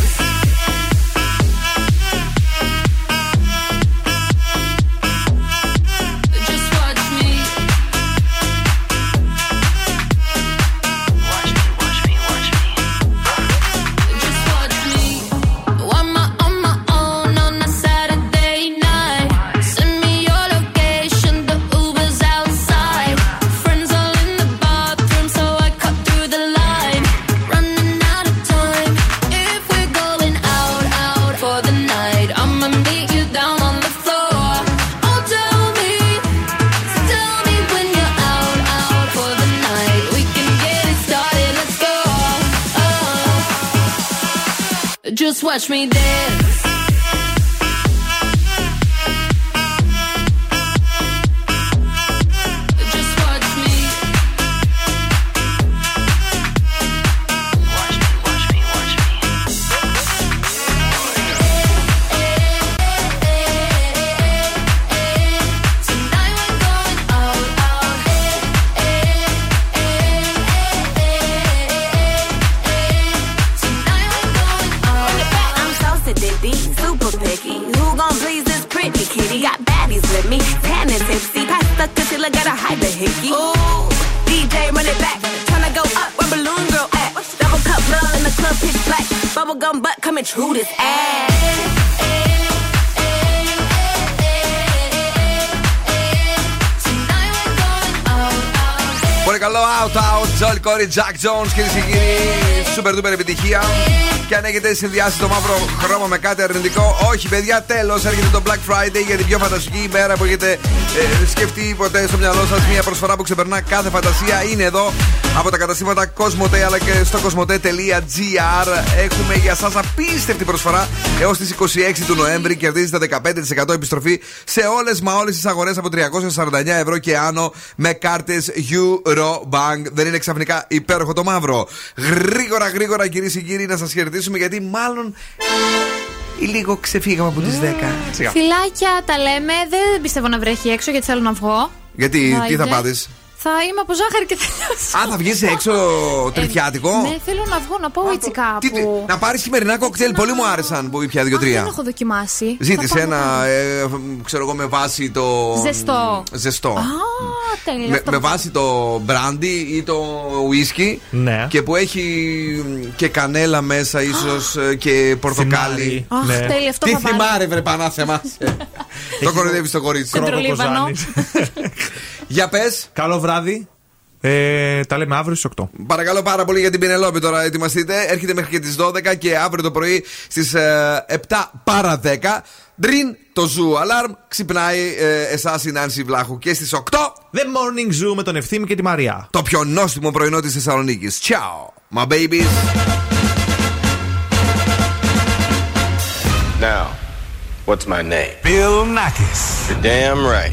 [SPEAKER 7] touch me
[SPEAKER 1] Joel Corey, Jack Jones, κυρίες και κύριοι. Super duper επιτυχία. Και αν έχετε συνδυάσει το μαύρο χρώμα με κάτι αρνητικό, όχι παιδιά, τέλος έρχεται το Black Friday για την πιο φανταστική ημέρα που έχετε ε, σκεφτεί ποτέ στο μυαλό σας. Μια προσφορά που ξεπερνά κάθε φαντασία είναι εδώ από τα καταστήματα Cosmote αλλά και στο cosmote.gr. Έχουμε για εσά απίστευτη προσφορά έως τις 26 του Νοέμβρη. Κερδίζετε 15% επιστροφή σε όλες μα όλες τις αγορές από 349 ευρώ και άνω με κάρτες Eurobank. Δεν είναι ξαφνικά υπέροχο το μαύρο. Γρήγορα, γρήγορα κυρίες και κύριοι να σας χαιρετήσουμε γιατί μάλλον λίγο ξεφύγαμε από τις 10. Σιγά.
[SPEAKER 4] Φιλάκια τα λέμε. Δεν πιστεύω να βρέχει έξω γιατί θέλω να βγω.
[SPEAKER 1] Γιατί, τι θα
[SPEAKER 4] Άιντε.
[SPEAKER 1] Πάθει.
[SPEAKER 4] Θα είμαι από ζάχαρη και θα λιώσω.
[SPEAKER 1] Α, θα βγεις έξω τριφιάτικο.
[SPEAKER 4] Ναι, θέλω να βγω, να πάω έτσι κάπου.
[SPEAKER 1] Να πάρεις χειμερινά κοκτέιλ. Πολύ μου άρεσαν που πια δύο-τρία.
[SPEAKER 4] Δεν έχω δοκιμάσει.
[SPEAKER 1] Ζήτησε
[SPEAKER 4] Θα πάω
[SPEAKER 1] ένα, ε, ξέρω εγώ, με βάση το.
[SPEAKER 4] Ζεστό.
[SPEAKER 1] Ζεστό.
[SPEAKER 4] Α, τέλεια.
[SPEAKER 1] με,
[SPEAKER 4] αυτό
[SPEAKER 1] με
[SPEAKER 4] που-
[SPEAKER 1] βάση το μπράντι ή το ουίσκι
[SPEAKER 3] Ναι.
[SPEAKER 1] και που έχει και κανέλα μέσα ίσως ε, και πορτοκάλι
[SPEAKER 4] Αχ,
[SPEAKER 3] Ναι.
[SPEAKER 4] τέλεια, αυτό
[SPEAKER 1] Τι
[SPEAKER 4] θα βάλω.
[SPEAKER 1] θυμάρε βρε πανάθεμα Το κοροϊδεύεις το κορίτσι
[SPEAKER 4] Κρόκο Κοζάνης.
[SPEAKER 1] Για πες
[SPEAKER 3] Καλό βράδυ. Ε, τα λέμε αύριο στις 8.
[SPEAKER 1] Παρακαλώ πάρα πολύ για την Πινελόπη τώρα ετοιμαστείτε Έρχεται μέχρι και τις 12 και αύριο το πρωί στις ε, 7 παρα 10 Ντριν το Zoo Alarm ξυπνάει ε, εσάς η Νάνση Βλάχου και στις 8
[SPEAKER 3] The Morning Zoo με τον Ευθύμη και τη Μαριά.
[SPEAKER 1] το πιο νόστιμο πρωινό της Θεσσαλονίκης Ciao my babies
[SPEAKER 10] Now, What's my name?
[SPEAKER 29] Bill Nackis.
[SPEAKER 10] You're damn right.